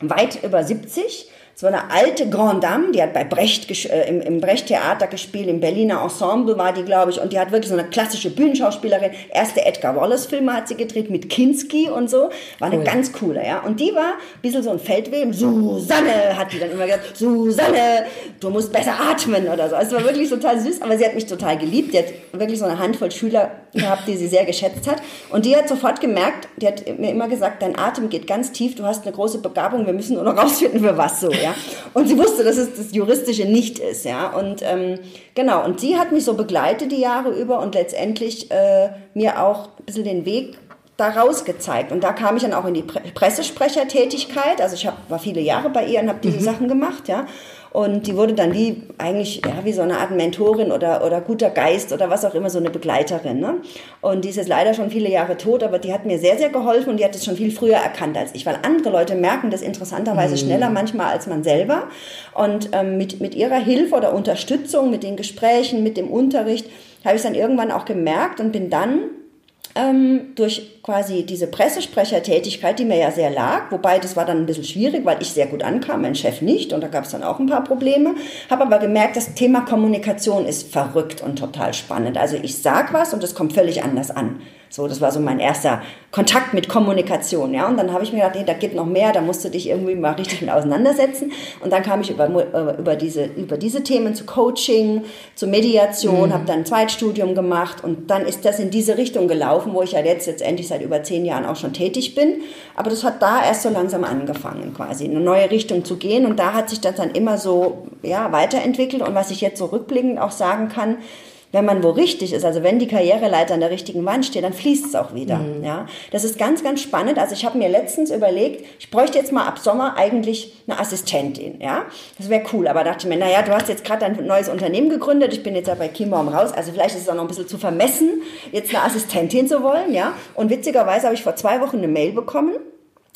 weit über 70 so eine alte Grande Dame, die hat bei Brecht äh, im, im Brecht-Theater gespielt, im Berliner Ensemble war die, glaube ich, und die hat wirklich so eine klassische Bühnenschauspielerin. Erste Edgar Wallace-Filme hat sie gedreht mit Kinski und so. War eine Cool. ganz coole, ja. Und die war ein bisschen so ein Feldweben. Susanne, hat die dann immer gesagt, Susanne, du musst besser atmen oder so. Also Es war wirklich total süß, aber sie hat mich total geliebt. Die hat wirklich so eine Handvoll Schüler gehabt, die sie sehr geschätzt hat. Und die hat sofort gemerkt, die hat mir immer gesagt, dein Atem geht ganz tief, du hast eine große Begabung, wir müssen nur noch rausfinden, für was so, ja. Und sie wusste, dass es das Juristische nicht ist, ja. Und ähm, genau, und sie hat mich so begleitet die Jahre über und letztendlich äh, mir auch ein bisschen den Weg daraus gezeigt. Und da kam ich dann auch in die Pre Pressesprechertätigkeit. Also ich hab, war viele Jahre bei ihr und habe diese Sachen gemacht, ja. Und die wurde dann wie eigentlich ja, wie so eine Art Mentorin oder, oder guter Geist oder was auch immer, so eine Begleiterin. Ne? Und die ist jetzt leider schon viele Jahre tot, aber die hat mir sehr, sehr geholfen und die hat es schon viel früher erkannt als ich, weil andere Leute merken das interessanterweise schneller manchmal als man selber. Und ähm, mit, mit ihrer Hilfe oder Unterstützung, mit den Gesprächen, mit dem Unterricht, habe ich es dann irgendwann auch gemerkt und bin dann ähm, durch quasi diese Pressesprechertätigkeit, die mir ja sehr lag, wobei das war dann ein bisschen schwierig, weil ich sehr gut ankam, mein Chef nicht und da gab es dann auch ein paar Probleme, habe aber gemerkt, das Thema Kommunikation ist verrückt und total spannend. Also ich sag was und es kommt völlig anders an. So, das war so mein erster Kontakt mit Kommunikation, ja. Und dann habe ich mir gedacht, nee, da geht noch mehr, da musst du dich irgendwie mal richtig mit auseinandersetzen. Und dann kam ich über, äh, über, diese, über diese Themen zu Coaching, zu Mediation, habe dann ein Zweitstudium gemacht und dann ist das in diese Richtung gelaufen, wo ich ja jetzt letztendlich seit über zehn Jahren auch schon tätig bin. Aber das hat da erst so langsam angefangen, quasi in eine neue Richtung zu gehen. Und da hat sich das dann immer so, ja, weiterentwickelt. Und was ich jetzt so rückblickend auch sagen kann, wenn man wo richtig ist, also wenn die Karriereleiter an der richtigen Wand steht, dann fließt es auch wieder. Ja, das ist ganz, ganz spannend. Also ich habe mir letztens überlegt, ich bräuchte jetzt mal ab Sommer eigentlich eine Assistentin. Ja, das wäre cool. Aber dachte ich mir, naja, du hast jetzt gerade ein neues Unternehmen gegründet. Ich bin jetzt ja bei Kimbaum raus. Also vielleicht ist es auch noch ein bisschen zu vermessen, jetzt eine Assistentin zu wollen. Ja, und witzigerweise habe ich vor zwei Wochen eine Mail bekommen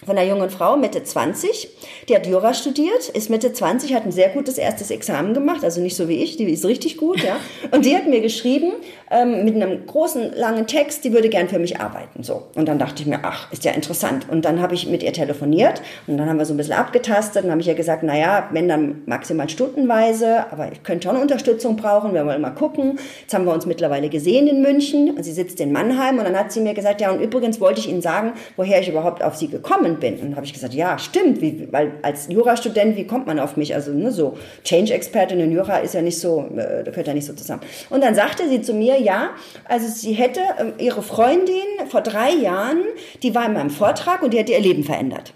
von einer jungen Frau, Mitte 20, die hat Jura studiert, ist Mitte 20, hat ein sehr gutes erstes Examen gemacht, also nicht so wie ich, die ist richtig gut, ja. Und die hat mir geschrieben, ähm, mit einem großen, langen Text, die würde gern für mich arbeiten, so. Und dann dachte ich mir, ach, ist ja interessant. Und dann habe ich mit ihr telefoniert und dann haben wir so ein bisschen abgetastet und habe ich ihr gesagt, na ja, wenn dann maximal stundenweise, aber ich könnte schon Unterstützung brauchen, wir wollen mal gucken. Jetzt haben wir uns mittlerweile gesehen in München und sie sitzt in Mannheim und dann hat sie mir gesagt, ja, und übrigens wollte ich Ihnen sagen, woher ich überhaupt auf Sie gekommen bin. Und dann habe ich gesagt, ja, stimmt, wie, weil als Jurastudent, wie kommt man auf mich? Also ne, so Change-Expertin in Jura ist ja nicht so, äh, gehört ja nicht so zusammen. Und dann sagte sie zu mir, ja, also sie hätte ähm, ihre Freundin vor drei Jahren, die war in meinem Vortrag und die hat ihr Leben verändert.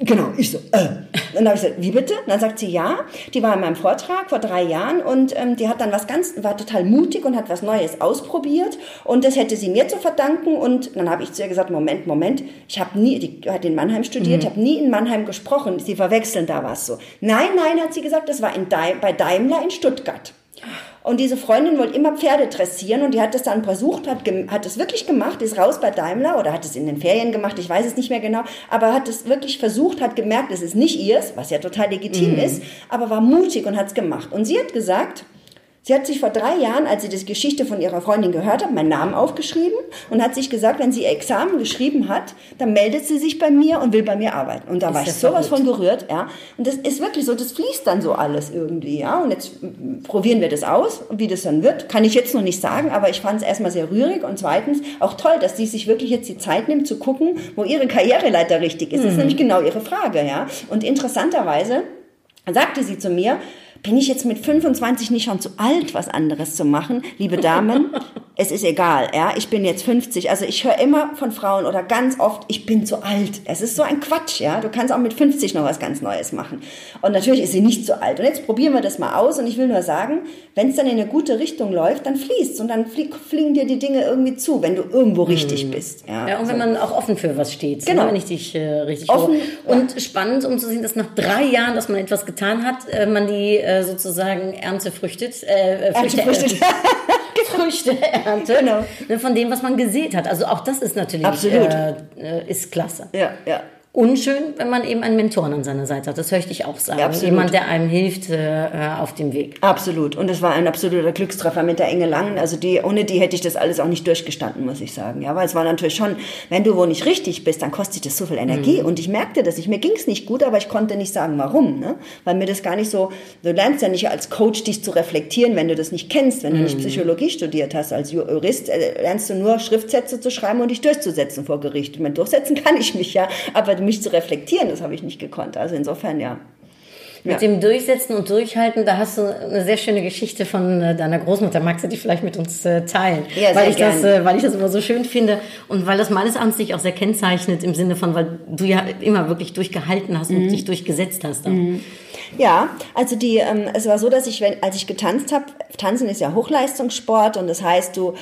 Genau, ich so, äh. Dann habe ich gesagt, wie bitte? Und dann sagt sie, ja, die war in meinem Vortrag vor drei Jahren und ähm, die hat dann was ganz, war total mutig und hat was Neues ausprobiert und das hätte sie mir zu verdanken und dann habe ich zu ihr gesagt, Moment, Moment, ich habe nie, die hat in Mannheim studiert, ich habe nie in Mannheim gesprochen, sie verwechseln da was so. Nein, nein, hat sie gesagt, das war in Daim, bei Daimler in Stuttgart. Und diese Freundin wollte immer Pferde dressieren und die hat das dann versucht, hat, hat es wirklich gemacht, ist raus bei Daimler oder hat es in den Ferien gemacht, ich weiß es nicht mehr genau, aber hat es wirklich versucht, hat gemerkt, es ist nicht ihrs, was ja total legitim ist, aber war mutig und hat es gemacht. Und sie hat gesagt, Sie hat sich vor drei Jahren, als sie die Geschichte von ihrer Freundin gehört hat, meinen Namen aufgeschrieben und hat sich gesagt, wenn sie ihr Examen geschrieben hat, dann meldet sie sich bei mir und will bei mir arbeiten. Und da war ich sowas verrückt. von gerührt, ja. Und das ist wirklich so, das fließt dann so alles irgendwie, ja. Und jetzt probieren wir das aus und wie das dann wird, kann ich jetzt noch nicht sagen, aber ich fand es erstmal sehr rührig und zweitens auch toll, dass sie sich wirklich jetzt die Zeit nimmt zu gucken, wo ihre Karriereleiter richtig ist. Das ist nämlich genau ihre Frage, ja. Und interessanterweise sagte sie zu mir, bin ich jetzt mit 25 nicht schon zu alt, was anderes zu machen? Liebe Damen, [LAUGHS] es ist egal, ja. Ich bin jetzt 50. Also ich höre immer von Frauen oder ganz oft, ich bin zu alt. Es ist so ein Quatsch, ja. Du kannst auch mit 50 noch was ganz Neues machen. Und natürlich ist sie nicht zu alt. Und jetzt probieren wir das mal aus. Und ich will nur sagen, wenn es dann in eine gute Richtung läuft, dann fließt und dann flie fliegen dir die Dinge irgendwie zu, wenn du irgendwo richtig bist. Ja, Ja, und wenn so. man auch offen für was steht, Genau. ne, wenn ich dich äh, richtig Offen, höre. Und spannend, um zu sehen, dass nach drei Jahren, dass man etwas getan hat, äh, man die äh, sozusagen Ernte früchtet, äh, äh, Früchte, Erntefrüchte. [LAUGHS] Früchte [LAUGHS] erntet, Genau. von dem, was man gesät hat. Also auch das ist natürlich Absolut. Äh, äh, ist klasse. ja, ja. Unschön, wenn man eben einen Mentoren an seiner Seite hat. Das höre ich auch sagen. Ja. Jemand, der einem hilft äh, auf dem Weg. Absolut. Und es war ein absoluter Glückstreffer mit der Inge Langen. Also die, ohne die hätte ich das alles auch nicht durchgestanden, muss ich sagen. Ja, weil es war natürlich schon, wenn du wo nicht richtig bist, dann kostet das so viel Energie. Und ich merkte das. Ich, mir ging es nicht gut, aber ich konnte nicht sagen, warum. Ne? Weil mir das gar nicht so, du lernst ja nicht als Coach dich zu reflektieren, wenn du das nicht kennst, wenn du nicht Psychologie studiert hast. Als Jurist äh, lernst du nur Schriftsätze zu schreiben und dich durchzusetzen vor Gericht. Ich meine, durchsetzen kann ich mich ja, aber mich zu reflektieren, das habe ich nicht gekonnt. Also insofern, ja. Mit dem Durchsetzen und Durchhalten, da hast du eine sehr schöne Geschichte von äh, deiner Großmutter. Magst du die vielleicht mit uns äh, teilen? Ja, sehr weil ich das, gern. äh, weil ich das immer so schön finde und weil das meines Erachtens dich auch sehr kennzeichnet im Sinne von, weil du ja immer wirklich durchgehalten hast Mhm. und dich durchgesetzt hast. Auch. Ja, also die, ähm, es war so, dass ich, wenn, als ich getanzt habe, Tanzen ist ja Hochleistungssport und das heißt, du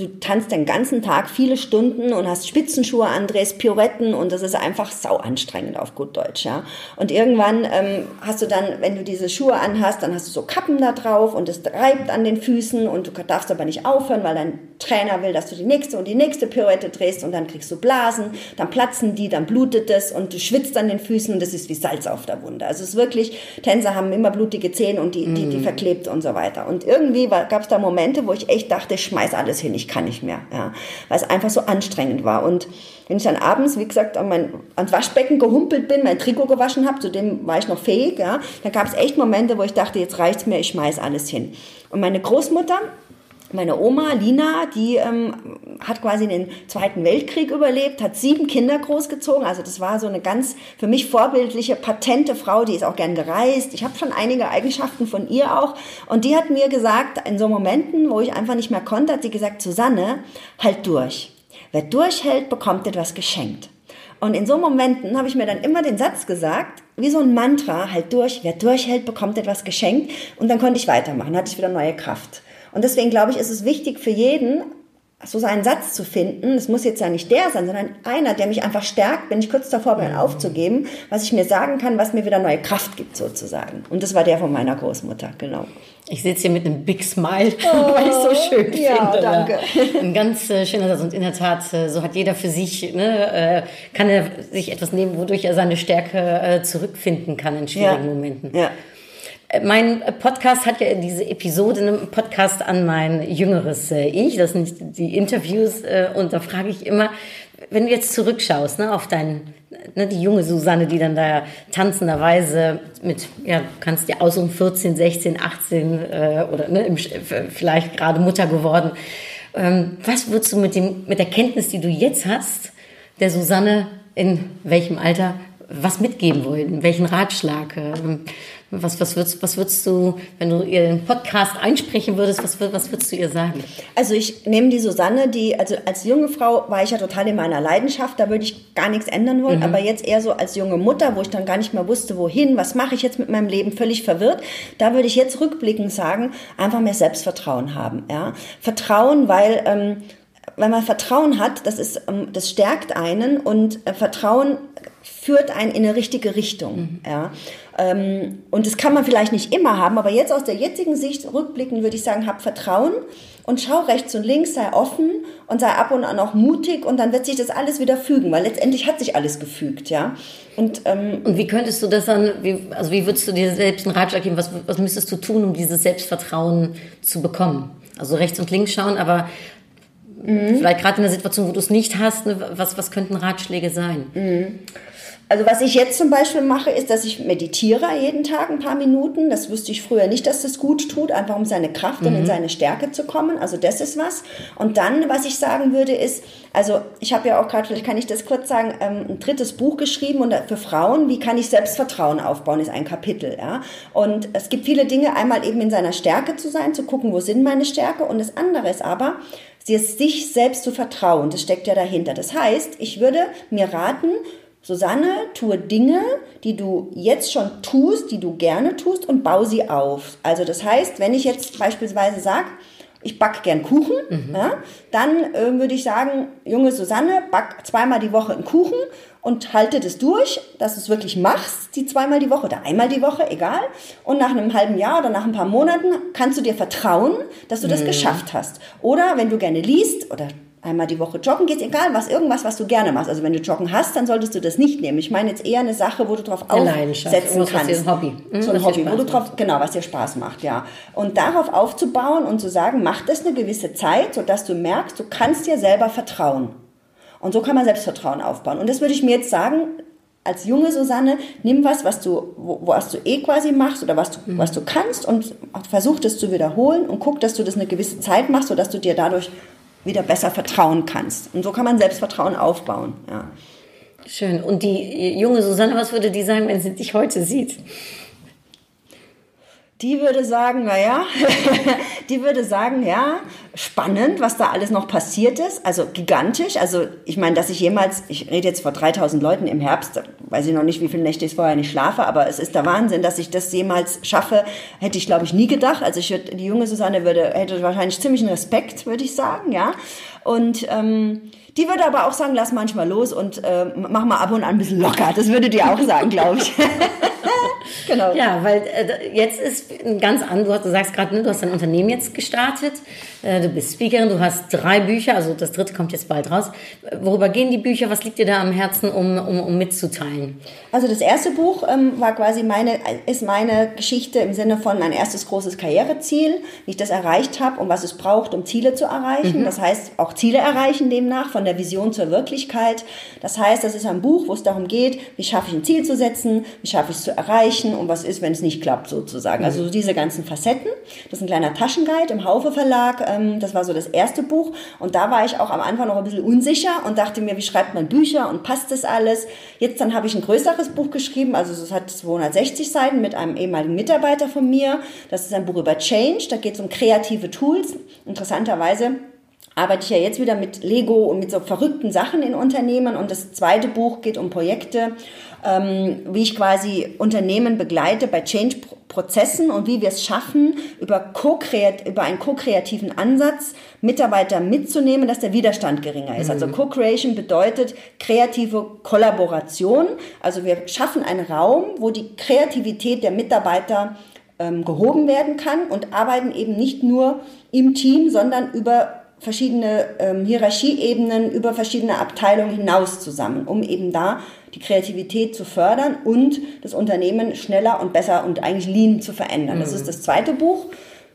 du tanzt den ganzen Tag viele Stunden und hast Spitzenschuhe an, drehst Pirouetten und das ist einfach sau anstrengend auf gut Deutsch, ja. Und irgendwann ähm, hast du dann, wenn du diese Schuhe anhast, dann hast du so Kappen da drauf und es reibt an den Füßen und du darfst aber nicht aufhören, weil dein Trainer will, dass du die nächste und die nächste Pirouette drehst und dann kriegst du Blasen, dann platzen die, dann blutet es und du schwitzt an den Füßen und das ist wie Salz auf der Wunde. Also es ist wirklich, Tänzer haben immer blutige Zähne und die, die, die verklebt und so weiter. Und irgendwie gab es da Momente, wo ich echt dachte, ich schmeiß alles hin, ich kann nicht mehr, ja, weil es einfach so anstrengend war. Und wenn ich dann abends, wie gesagt, an mein, ans Waschbecken gehumpelt bin, mein Trikot gewaschen habe, zu dem war ich noch fähig, ja, dann gab es echt Momente, wo ich dachte, jetzt reicht's mir, ich schmeiß alles hin. Und meine Großmutter, meine Oma Lina, die ähm, hat quasi den Zweiten Weltkrieg überlebt, hat sieben Kinder großgezogen. Also das war so eine ganz für mich vorbildliche, patente Frau, die ist auch gern gereist. Ich habe schon einige Eigenschaften von ihr auch. Und die hat mir gesagt, in so Momenten, wo ich einfach nicht mehr konnte, hat sie gesagt, Susanne, halt durch. Wer durchhält, bekommt etwas geschenkt. Und in so Momenten habe ich mir dann immer den Satz gesagt, wie so ein Mantra, halt durch, wer durchhält, bekommt etwas geschenkt. Und dann konnte ich weitermachen, hatte ich wieder neue Kraft. Und deswegen glaube ich, ist es wichtig für jeden, so seinen Satz zu finden, es muss jetzt ja nicht der sein, sondern einer, der mich einfach stärkt, wenn ich kurz davor bin, aufzugeben, was ich mir sagen kann, was mir wieder neue Kraft gibt sozusagen. Und das war der von meiner Großmutter, genau. Ich sitze hier mit einem Big Smile, [LAUGHS] weil ich so schön ja, finde. danke. Ein ganz äh, schöner Satz. Und in der Tat, äh, so hat jeder für sich, ne, äh, kann er sich etwas nehmen, wodurch er seine Stärke zurückfinden kann in schwierigen Ja. Momenten. Ja. Äh, Mein Podcast hat ja diese Episode, einen Podcast an mein jüngeres äh, Ich, das sind die Interviews, äh, und da frage ich immer, wenn du jetzt zurückschaust ne, auf dein, ne, die junge Susanne, die dann da tanzenderweise mit, ja, du kannst dir aussuchen, 14, 16, 18 äh, oder ne, im, Sch- vielleicht gerade Mutter geworden. Ähm, was würdest du mit, dem, mit der Kenntnis, die du jetzt hast, der Susanne in welchem Alter was mitgeben wollen? Welchen Ratschlag? Was, was, würdest, was würdest du, wenn du ihr den Podcast einsprechen würdest, was, was würdest du ihr sagen? Also ich nehme die Susanne, die, also als junge Frau war ich ja total in meiner Leidenschaft, da würde ich gar nichts ändern wollen, aber jetzt eher so als junge Mutter, wo ich dann gar nicht mehr wusste, wohin, was mache ich jetzt mit meinem Leben, völlig verwirrt, da würde ich jetzt rückblickend sagen, einfach mehr Selbstvertrauen haben, ja. Vertrauen, weil, ähm, wenn man Vertrauen hat, das ist, ähm, das stärkt einen und äh, Vertrauen führt einen in eine richtige Richtung. Ja. Ähm, und das kann man vielleicht nicht immer haben, aber jetzt aus der jetzigen Sicht rückblickend würde ich sagen, hab Vertrauen und schau rechts und links, sei offen und sei ab und an auch mutig und dann wird sich das alles wieder fügen, weil letztendlich hat sich alles gefügt, ja. Und ähm, Und wie könntest du das dann, wie, also wie würdest du dir selbst einen Ratschlag geben, was, was müsstest du tun, um dieses Selbstvertrauen zu bekommen? Also rechts und links schauen, aber vielleicht gerade in der Situation, wo du es nicht hast, ne, was, was könnten Ratschläge sein? Also was ich jetzt zum Beispiel mache, ist, dass ich meditiere jeden Tag ein paar Minuten. Das wusste ich früher nicht, dass das gut tut, einfach um seine Kraft und in seine Stärke zu kommen. Also das ist was. Und dann, was ich sagen würde, ist, also ich habe ja auch gerade, vielleicht kann ich das kurz sagen, ähm, ein drittes Buch geschrieben und für Frauen, wie kann ich Selbstvertrauen aufbauen, ist ein Kapitel. Ja? Und es gibt viele Dinge, einmal eben in seiner Stärke zu sein, zu gucken, wo sind meine Stärke. Und das andere ist aber, sich selbst zu vertrauen. Das steckt ja dahinter. Das heißt, ich würde mir raten, Susanne, tue Dinge, die du jetzt schon tust, die du gerne tust und bau sie auf. Also das heißt, wenn ich jetzt beispielsweise sage, ich back gern Kuchen, ja, dann äh, würde ich sagen, junge Susanne, back zweimal die Woche einen Kuchen und halte das durch, dass du es wirklich machst, die zweimal die Woche oder einmal die Woche, egal. Und nach einem halben Jahr oder nach ein paar Monaten kannst du dir vertrauen, dass du das geschafft hast. Oder wenn du gerne liest oder einmal die Woche joggen gehst, egal was, irgendwas, was du gerne machst. Also wenn du joggen hast, dann solltest du das nicht nehmen. Ich meine jetzt eher eine Sache, wo du drauf aufsetzen kannst. ein Hobby, mhm, so ein Hobby, wo du drauf, genau, was dir Spaß macht, ja. Und darauf aufzubauen und zu sagen, mach das eine gewisse Zeit, sodass du merkst, du kannst dir selber vertrauen. Und so kann man Selbstvertrauen aufbauen. Und das würde ich mir jetzt sagen, als junge Susanne, nimm was, was du, wo, was du eh quasi machst oder was du, was du kannst und versuch das zu wiederholen und guck, dass du das eine gewisse Zeit machst, sodass du dir dadurch wieder besser vertrauen kannst. Und so kann man Selbstvertrauen aufbauen. Ja. Schön. Und die junge Susanne, was würde die sagen, wenn sie dich heute sieht? Die würde sagen, naja, [LAUGHS] die würde sagen, ja, spannend, was da alles noch passiert ist. Also gigantisch. Also ich meine, dass ich jemals, ich rede jetzt vor 3000 Leuten im Herbst, weiß ich noch nicht, wie viele Nächte ich vorher nicht schlafe, aber es ist der Wahnsinn, dass ich das jemals schaffe, hätte ich glaube ich nie gedacht. Also ich würde, die junge Susanne würde, hätte wahrscheinlich ziemlichen Respekt, würde ich sagen, ja. Und ähm, die würde aber auch sagen, lass manchmal los und äh, mach mal ab und an ein bisschen locker. Das würde die auch sagen, glaube ich. [LAUGHS] genau. Ja, weil äh, jetzt ist ein ganz anderes, du sagst gerade, ne, du hast dein Unternehmen jetzt gestartet, du bist Speakerin, du hast drei Bücher, also das dritte kommt jetzt bald raus. Worüber gehen die Bücher? Was liegt dir da am Herzen, um, um, um mitzuteilen? Also das erste Buch ähm, war quasi meine, ist meine Geschichte im Sinne von mein erstes großes Karriereziel, wie ich das erreicht habe und was es braucht, um Ziele zu erreichen. Das heißt, auch Ziele erreichen demnach, von der Vision zur Wirklichkeit. Das heißt, das ist ein Buch, wo es darum geht, wie schaffe ich ein Ziel zu setzen, wie schaffe ich es zu erreichen und was ist, wenn es nicht klappt sozusagen. Also so diese ganzen Facetten. Das ist ein kleiner Taschenguide im Haufe Verlag. Ähm, das war so das erste Buch. Und da war ich auch am Anfang noch ein bisschen unsicher und dachte mir, wie schreibt man Bücher und passt das alles? Jetzt dann habe ich ein größeres Buch geschrieben, also es hat 260 Seiten mit einem ehemaligen Mitarbeiter von mir. Das ist ein Buch über Change, da geht es um kreative Tools. Interessanterweise arbeite ich ja jetzt wieder mit Lego und mit so verrückten Sachen in Unternehmen. Und das zweite Buch geht um Projekte, ähm, wie ich quasi Unternehmen begleite bei Change-Prozessen und wie wir es schaffen, über, co über einen ko-kreativen Ansatz Mitarbeiter mitzunehmen, dass der Widerstand geringer ist. Also Co-Creation bedeutet kreative Kollaboration. Also wir schaffen einen Raum, wo die Kreativität der Mitarbeiter ähm, gehoben werden kann und arbeiten eben nicht nur im Team, sondern über verschiedene ähm, Hierarchieebenen über verschiedene Abteilungen hinaus zusammen, um eben da die Kreativität zu fördern und das Unternehmen schneller und besser und eigentlich lean zu verändern. Mhm. Das ist das zweite Buch.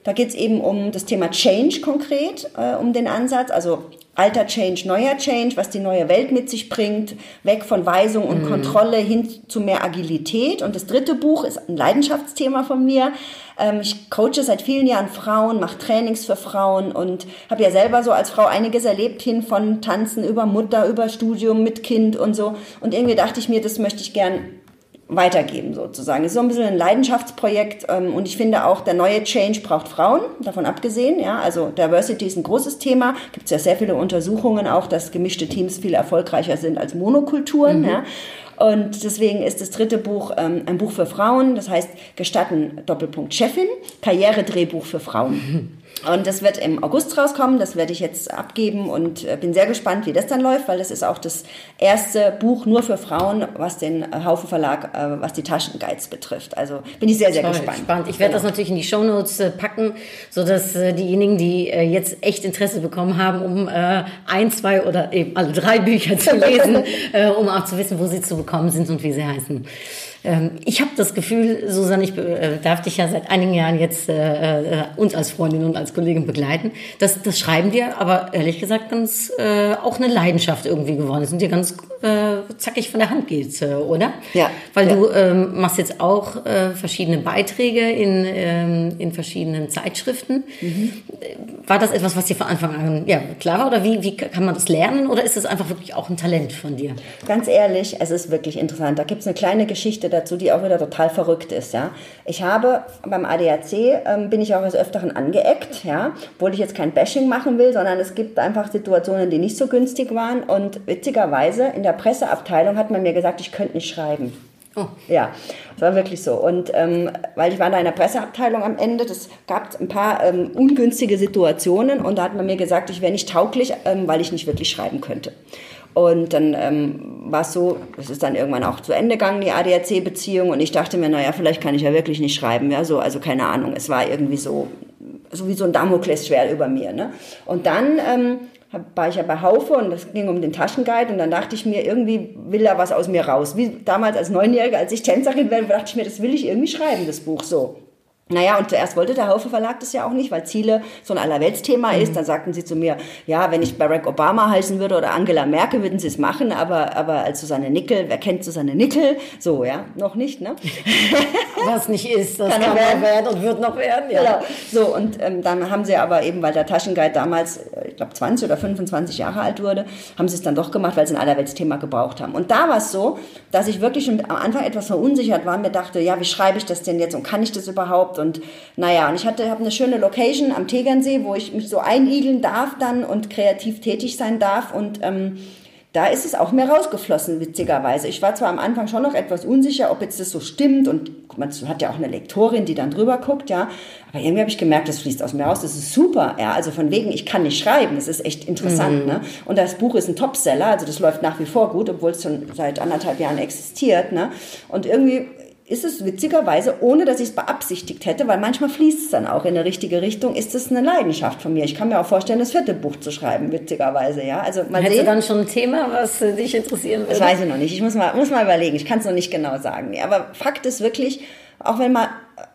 Da geht es eben um das Thema Change konkret, äh, um den Ansatz, also alter Change, neuer Change, was die neue Welt mit sich bringt, weg von Weisung und mhm. Kontrolle hin zu mehr Agilität. Und das dritte Buch ist ein Leidenschaftsthema von mir. Ähm, ich coache seit vielen Jahren Frauen, mache Trainings für Frauen und habe ja selber so als Frau einiges erlebt, hin von Tanzen über Mutter, über Studium mit Kind und so. Und irgendwie dachte ich mir, das möchte ich gern weitergeben sozusagen. Es ist so ein bisschen ein Leidenschaftsprojekt ähm, und ich finde auch, der neue Change braucht Frauen, davon abgesehen. Ja, also Diversity ist ein großes Thema. Gibt es ja sehr viele Untersuchungen auch, dass gemischte Teams viel erfolgreicher sind als Monokulturen. Mhm. Ja. Und deswegen ist das dritte Buch ähm, ein Buch für Frauen, das heißt Gestatten Doppelpunkt Chefin, Karrieredrehbuch für Frauen. [LAUGHS] Und das wird im August rauskommen, das werde ich jetzt abgeben und äh, bin sehr gespannt, wie das dann läuft, weil das ist auch das erste Buch nur für Frauen, was den äh, Haufe Verlag, äh, was die Taschenguides betrifft. Also bin ich sehr, sehr Toll, gespannt. Spannend. Ich werde Genau. das natürlich in die Shownotes packen, sodass diejenigen, die jetzt echt Interesse bekommen haben, um ein, zwei oder eben alle drei Bücher zu lesen, [LAUGHS] um auch zu wissen, wo sie zu bekommen sind und wie sie heißen. Ähm, ich habe das Gefühl, Susanne, ich äh, darf dich ja seit einigen Jahren jetzt äh, äh, uns als Freundin und als Kollegin begleiten. Das, das schreiben wir, aber ehrlich gesagt ganz äh, auch eine Leidenschaft irgendwie geworden ist und dir ganz äh, zackig von der Hand geht, äh, oder? Ja. Weil Ja. du ähm, machst jetzt auch äh, verschiedene Beiträge in, ähm, in verschiedenen Zeitschriften. Mhm. War das etwas, was dir von Anfang an ja, klar war? Oder wie, wie kann man das lernen? Oder ist es einfach wirklich auch ein Talent von dir? Ganz ehrlich, es ist wirklich interessant. Da gibt es eine kleine Geschichte dazu, die auch wieder total verrückt ist. Ja, ich habe beim ADAC ähm, bin ich auch des Öfteren angeeckt, ja, obwohl ich jetzt kein Bashing machen will, sondern es gibt einfach Situationen, die nicht so günstig waren. Und witzigerweise in der Presseabteilung hat man mir gesagt, ich könnte nicht schreiben. Oh. Ja, das war wirklich so. Und ähm, weil ich war da in der Presseabteilung am Ende, das gab ein paar ähm, ungünstige Situationen und da hat man mir gesagt, ich wäre nicht tauglich, ähm, weil ich nicht wirklich schreiben könnte. Und dann ähm, war es so, es ist dann irgendwann auch zu Ende gegangen, die ADAC-Beziehung. Und ich dachte mir, naja, vielleicht kann ich ja wirklich nicht schreiben. Ja, so, also keine Ahnung. Es war irgendwie so, so wie so ein Damoklesschwert über mir. Ne? Und dann ähm, war ich ja bei Haufe und das ging um den Taschenguide. Und dann dachte ich mir, irgendwie will da was aus mir raus. Wie damals als Neunjährige, als ich Tänzerin war, dachte ich mir, das will ich irgendwie schreiben, das Buch so. Naja, und zuerst wollte der Haufe Verlag das ja auch nicht, weil Ziele so ein Allerweltsthema ist. Dann sagten sie zu mir, ja, wenn ich Barack Obama heißen würde oder Angela Merkel, würden sie es machen, aber, aber als Susanne Nickel, wer kennt Susanne Nickel? So, ja, noch nicht, ne? [LAUGHS] Was nicht ist, das Kann kann, werden. werden und wird noch werden. Ja. Genau. So, und ähm, dann haben sie aber eben, weil der Taschenguide damals, äh, ich glaube, 20 oder 25 Jahre alt wurde, haben sie es dann doch gemacht, weil sie ein Allerweltsthema gebraucht haben. Und da war es so, dass ich wirklich schon am Anfang etwas verunsichert war und mir dachte, ja, wie schreibe ich das denn jetzt und kann ich das überhaupt? Und naja, und ich hatte habe eine schöne Location am Tegernsee, wo ich mich so einigeln darf dann und kreativ tätig sein darf und ähm, da ist es auch mehr rausgeflossen, witzigerweise. Ich war zwar am Anfang schon noch etwas unsicher, ob jetzt das so stimmt und man hat ja auch eine Lektorin, die dann drüber guckt, ja. Aber irgendwie habe ich gemerkt, das fließt aus mir raus, das ist super, ja. Also von wegen, ich kann nicht schreiben, das ist echt interessant, ne. Und das Buch ist ein Topseller, also das läuft nach wie vor gut, obwohl es schon seit anderthalb Jahren existiert, ne. Und irgendwie ist es witzigerweise, ohne dass ich es beabsichtigt hätte, weil manchmal fließt es dann auch in eine richtige Richtung, ist es eine Leidenschaft von mir. Ich kann mir auch vorstellen, das vierte Buch zu schreiben, witzigerweise, ja. Also mal Hättest du sehen. dann schon ein Thema, was äh, dich interessieren würde? Das weiß ich noch nicht. Ich muss mal, muss mal überlegen. Ich kann es noch nicht genau sagen. Aber Fakt ist wirklich, auch wenn man,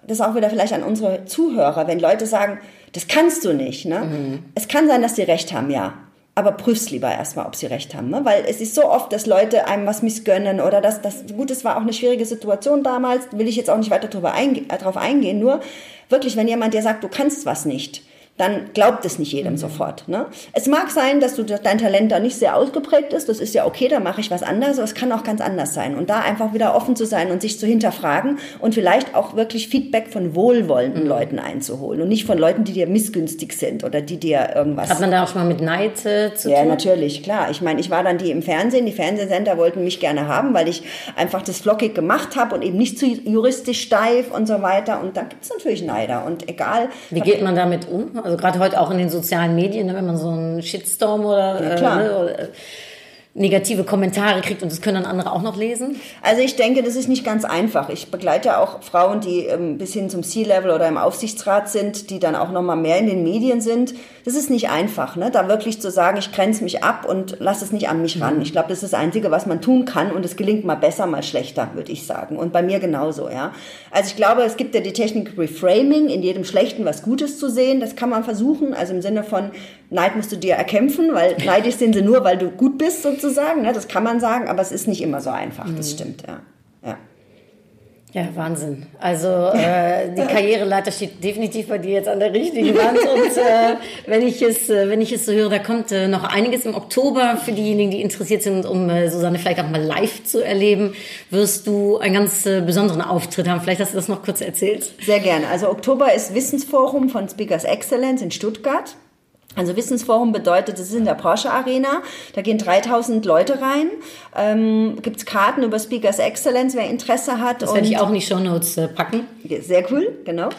das auch wieder vielleicht an unsere Zuhörer, wenn Leute sagen, das kannst du nicht. Ne? Es kann sein, dass sie recht haben, ja. Aber prüf's lieber erstmal, ob sie recht haben. Ne? Weil es ist so oft, dass Leute einem was missgönnen oder dass das, gut, es war auch eine schwierige Situation damals, will ich jetzt auch nicht weiter drüber einge äh, drauf eingehen. Nur wirklich, wenn jemand dir sagt, du kannst was nicht, dann glaubt es nicht jedem sofort. Ne? Es mag sein, dass du dein Talent da nicht sehr ausgeprägt ist. Das ist ja okay, da mache ich was anderes. Aber es kann auch ganz anders sein. Und da einfach wieder offen zu sein und sich zu hinterfragen und vielleicht auch wirklich Feedback von wohlwollenden Leuten einzuholen und nicht von Leuten, die dir missgünstig sind oder die dir irgendwas. Hat man da auch schon mal mit Neid äh, zu Ja, tun? natürlich, klar. Ich meine, ich war dann die im Fernsehen. Die Fernsehsender wollten mich gerne haben, weil ich einfach das flockig gemacht habe und eben nicht zu juristisch steif und so weiter. Und da gibt's natürlich Neider. Und egal. Wie geht man damit um? Also gerade heute auch in den sozialen Medien, ne, wenn man so einen Shitstorm oder, Ja, klar. äh, ne, äh, negative Kommentare kriegt und das können dann andere auch noch lesen. Also ich denke, das ist nicht ganz einfach. Ich begleite auch Frauen, die ähm, bis hin zum C-Level oder im Aufsichtsrat sind, die dann auch noch mal mehr in den Medien sind. Das ist nicht einfach, ne? da wirklich zu sagen, ich grenze mich ab und lasse es nicht an mich ran. Ich glaube, das ist das Einzige, was man tun kann und es gelingt mal besser, mal schlechter, würde ich sagen. Und bei mir genauso, ja. Also ich glaube, es gibt ja die Technik Reframing, in jedem Schlechten was Gutes zu sehen. Das kann man versuchen, also im Sinne von Neid musst du dir erkämpfen, weil [LAUGHS] neidisch sind sie nur, weil du gut bist sozusagen. Ne? Das kann man sagen, aber es ist nicht immer so einfach. Das stimmt, ja. ja. Ja, Wahnsinn. Also äh, die Karriereleiter steht definitiv bei dir jetzt an der richtigen Wand. [LAUGHS] Und äh, wenn ich es, äh, wenn ich es so höre, da kommt äh, noch einiges im Oktober für diejenigen, die interessiert sind, um äh, Susanne vielleicht auch mal live zu erleben, wirst du einen ganz äh, besonderen Auftritt haben. Vielleicht hast du das noch kurz erzählt. Sehr gerne. Also Oktober ist Wissensforum von Speakers Excellence in Stuttgart. Also Wissensforum bedeutet, es ist in der Porsche Arena, da gehen 3000 Leute rein, ähm, gibt's Karten über Speakers Excellence, wer Interesse hat. Das werde ich auch in die Shownotes äh, packen. Sehr cool, genau.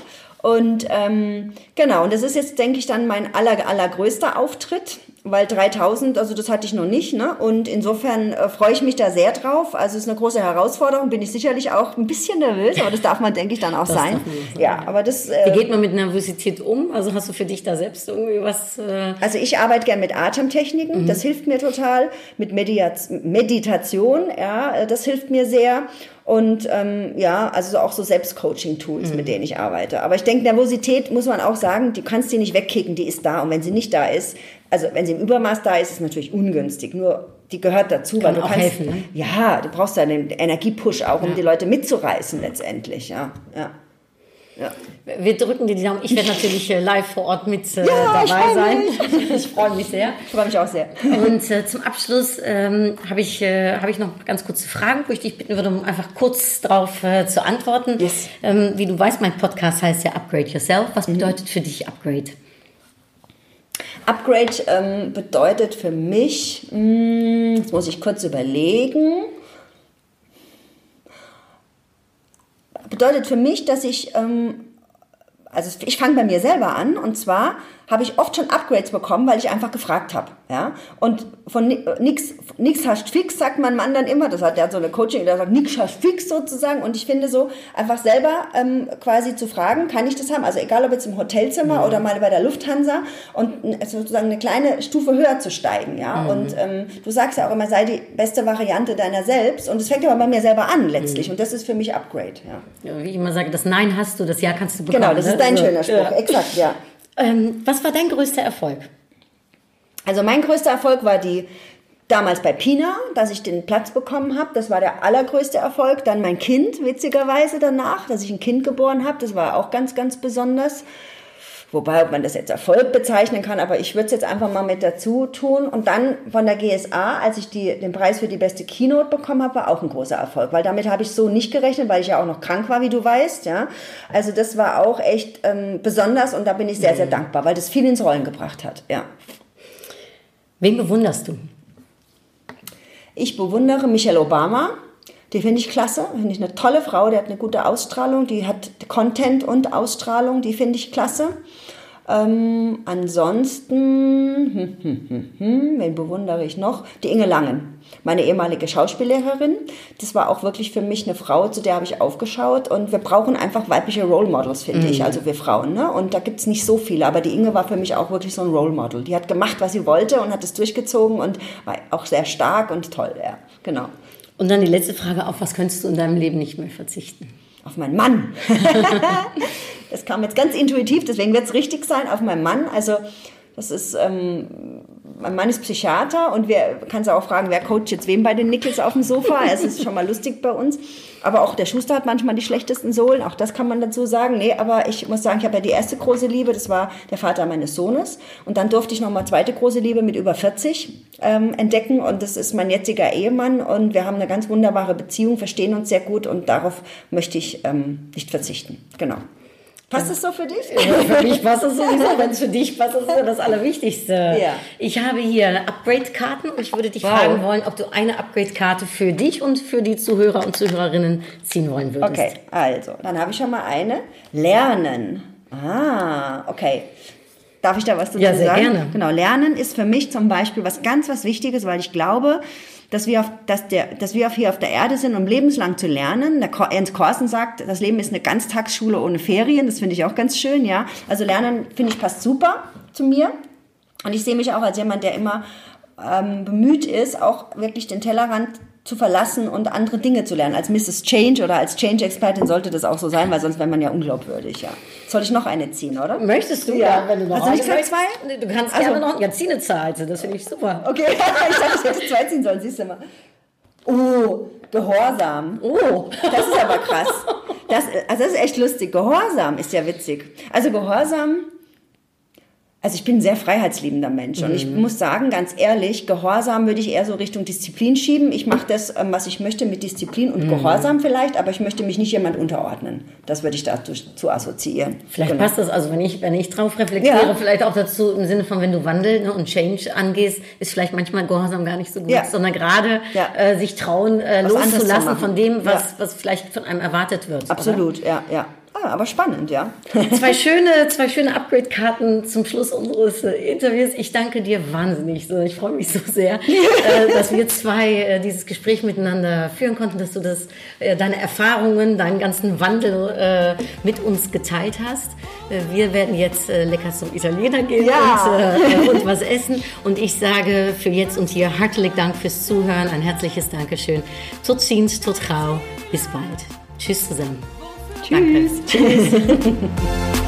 Und ähm, genau, und das ist jetzt, denke ich, dann mein aller, allergrößter Auftritt, weil 3000, also das hatte ich noch nicht. Ne? Und insofern äh, freue ich mich da sehr drauf. Also es ist eine große Herausforderung, bin ich sicherlich auch ein bisschen nervös, aber das darf man, denke ich, dann auch sein. sein, Ja, aber das... Wie Äh, geht man mit Nervosität um? Also hast du für dich da selbst irgendwie was? Äh, also ich arbeite gern mit Atemtechniken, das hilft mir total. Mit Mediaz Meditation, ja, äh, das hilft mir sehr. Und ähm, ja, also auch so Selbstcoaching-Tools, mit denen ich arbeite. Aber ich denke, Nervosität muss man auch sagen, du kannst die nicht wegkicken, die ist da. Und wenn sie nicht da ist, also wenn sie im Übermaß da ist, ist es natürlich ungünstig. Nur die gehört dazu, Kann weil du auch kannst. helfen, ne? Ja, du brauchst da einen Energiepush auch, um die Leute mitzureißen letztendlich. Ja, ja. Ja. wir drücken dir die Daumen. Ich werde natürlich äh, live vor Ort mit äh, Ja, dabei sein. mich. [LAUGHS] Ich freue mich sehr. Ich freue mich auch sehr. Und äh, zum Abschluss ähm, habe ich, äh, hab ich noch ganz kurze Fragen, wo ich dich bitten würde, um einfach kurz darauf äh, zu antworten. Yes. Ähm, wie du weißt, mein Podcast heißt ja Upgrade Yourself. Was Mhm. bedeutet für dich Upgrade? Upgrade ähm, bedeutet für mich, mh, jetzt muss ich kurz überlegen, bedeutet für mich, dass ich, ähm, also ich fange bei mir selber an und zwar habe ich oft schon Upgrades bekommen, weil ich einfach gefragt habe, ja. Und von ni- äh, nix, nix hast fix, sagt mein Mann dann immer. Das hat der hat so eine Coaching, der sagt nix hast fix sozusagen. Und ich finde so einfach selber ähm, quasi zu fragen, kann ich das haben? Also egal ob jetzt im Hotelzimmer oder mal bei der Lufthansa und n- sozusagen eine kleine Stufe höher zu steigen, ja. Und ähm, du sagst ja auch immer, sei die beste Variante deiner selbst. Und es fängt aber bei mir selber an letztlich. Und das ist für mich Upgrade, ja. Ja, Wie ich immer sage, das Nein hast du, das Ja kannst du bekommen. Genau, das ne? ist dein Also, schöner Spruch. ja. Exakt, ja. Ähm, was war dein größter Erfolg? Also mein größter Erfolg war die damals bei Pina, dass ich den Platz bekommen habe. Das war der allergrößte Erfolg. Dann mein Kind, witzigerweise danach, dass ich ein Kind geboren habe. Das war auch ganz, ganz besonders. Wobei, ob man das jetzt Erfolg bezeichnen kann, aber ich würde es jetzt einfach mal mit dazu tun. Und dann von der GSA, als ich die, den Preis für die beste Keynote bekommen habe, war auch ein großer Erfolg. Weil damit habe ich so nicht gerechnet, weil ich ja auch noch krank war, wie du weißt. Ja, Also das war auch echt ähm, besonders und da bin ich sehr, sehr dankbar, weil das viel ins Rollen gebracht hat. Ja. Wen bewunderst du? Ich bewundere Michelle Obama. Die finde ich klasse, finde ich eine tolle Frau, die hat eine gute Ausstrahlung, die hat Content und Ausstrahlung, die finde ich klasse. Ähm, ansonsten, hm, hm, hm, hm, wen bewundere ich noch? Die Inge Langen, meine ehemalige Schauspiellehrerin. Das war auch wirklich für mich eine Frau, zu der habe ich aufgeschaut. Und wir brauchen einfach weibliche Role Models, finde ich, also wir Frauen. Ne? Und da gibt es nicht so viele, aber die Inge war für mich auch wirklich so ein Role Model. Die hat gemacht, was sie wollte und hat es durchgezogen und war auch sehr stark und toll, ja, genau. Und dann die letzte Frage, auf was könntest du in deinem Leben nicht mehr verzichten? Auf meinen Mann. [LAUGHS] das kam jetzt ganz intuitiv, deswegen wird es richtig sein, auf meinen Mann. Also das ist, ähm, mein Mann ist Psychiater und wir kannst auch fragen, wer coacht jetzt wem bei den Nickels auf dem Sofa. [LAUGHS] es ist schon mal lustig bei uns. Aber auch der Schuster hat manchmal die schlechtesten Sohlen, auch das kann man dazu sagen. Nee, aber ich muss sagen, ich habe ja die erste große Liebe, das war der Vater meines Sohnes. Und dann durfte ich noch mal zweite große Liebe mit über 40 ähm, entdecken. Und das ist mein jetziger Ehemann. Und wir haben eine ganz wunderbare Beziehung, verstehen uns sehr gut und darauf möchte ich ähm, nicht verzichten. Genau. Passt es so für dich? Ja, für mich passt es sowieso. Wenn es für dich passt, ist ja das Allerwichtigste. Ja. Ich habe hier Upgrade-Karten und ich würde dich Wow. fragen wollen, ob du eine Upgrade-Karte für dich und für die Zuhörer und Zuhörerinnen ziehen wollen würdest. Okay, also, dann habe ich schon mal eine. Lernen. Ah, okay. Darf ich da was dazu Ja, sehr sagen? gerne. Genau, Lernen ist für mich zum Beispiel was ganz was Wichtiges, weil ich glaube, dass wir, auf, dass, der, dass wir auf hier auf der Erde sind, um lebenslang zu lernen. Der Ernst Korsen sagt, das Leben ist eine Ganztagsschule ohne Ferien. Das finde ich auch ganz schön, ja. Also Lernen, finde ich, passt super zu mir. Und ich sehe mich auch als jemand, der immer ähm, bemüht ist, auch wirklich den Tellerrand zu verlassen und andere Dinge zu lernen. Als Mrs. Change oder als Change-Expertin sollte das auch so sein, weil sonst wäre man ja unglaubwürdig, ja. Soll ich noch eine ziehen, oder? Möchtest du? Ja. wenn du noch du nicht eine zwei? Nee, Du kannst Also- gerne noch, ja, zieh eine Zahl, also das finde ich super. Okay, [LAUGHS] ich dachte, ich hätte zwei ziehen sollen, siehst du mal. Oh, Gehorsam. Oh, Das ist aber krass. Das, also das ist echt lustig. Gehorsam ist ja witzig. Also Gehorsam, also ich bin ein sehr freiheitsliebender Mensch und ich muss sagen, ganz ehrlich, Gehorsam würde ich eher so Richtung Disziplin schieben. Ich mache das, ähm, was ich möchte mit Disziplin und Gehorsam vielleicht, aber ich möchte mich nicht jemand unterordnen. Das würde ich dazu zu assoziieren. Vielleicht Genau. passt das, also wenn ich, wenn ich drauf reflektiere, Ja. vielleicht auch dazu im Sinne von, wenn du Wandel ne, und Change angehst, ist vielleicht manchmal Gehorsam gar nicht so gut, Ja. sondern gerade Ja. äh, sich trauen, äh, loszulassen von dem, was, was vielleicht von einem erwartet wird. oder? Absolut, ja, ja. Ah, aber spannend, ja. [LAUGHS] Zwei schöne, zwei schöne Upgrade-Karten zum Schluss unseres äh, Interviews. Ich danke dir wahnsinnig. Ich freue mich so sehr, [LAUGHS] äh, dass wir zwei äh, dieses Gespräch miteinander führen konnten, dass du das, deine Erfahrungen, deinen ganzen Wandel mit uns geteilt hast. Wir werden jetzt lecker zum Italiener gehen Ja. und, [LAUGHS] und was essen. Und ich sage für jetzt und hier herzlich Dank fürs Zuhören. Ein herzliches Dankeschön. Tot ziens, tot gauw. Bis bald. Tschüss zusammen. Tschüss. Danke. Tschüss. [LAUGHS]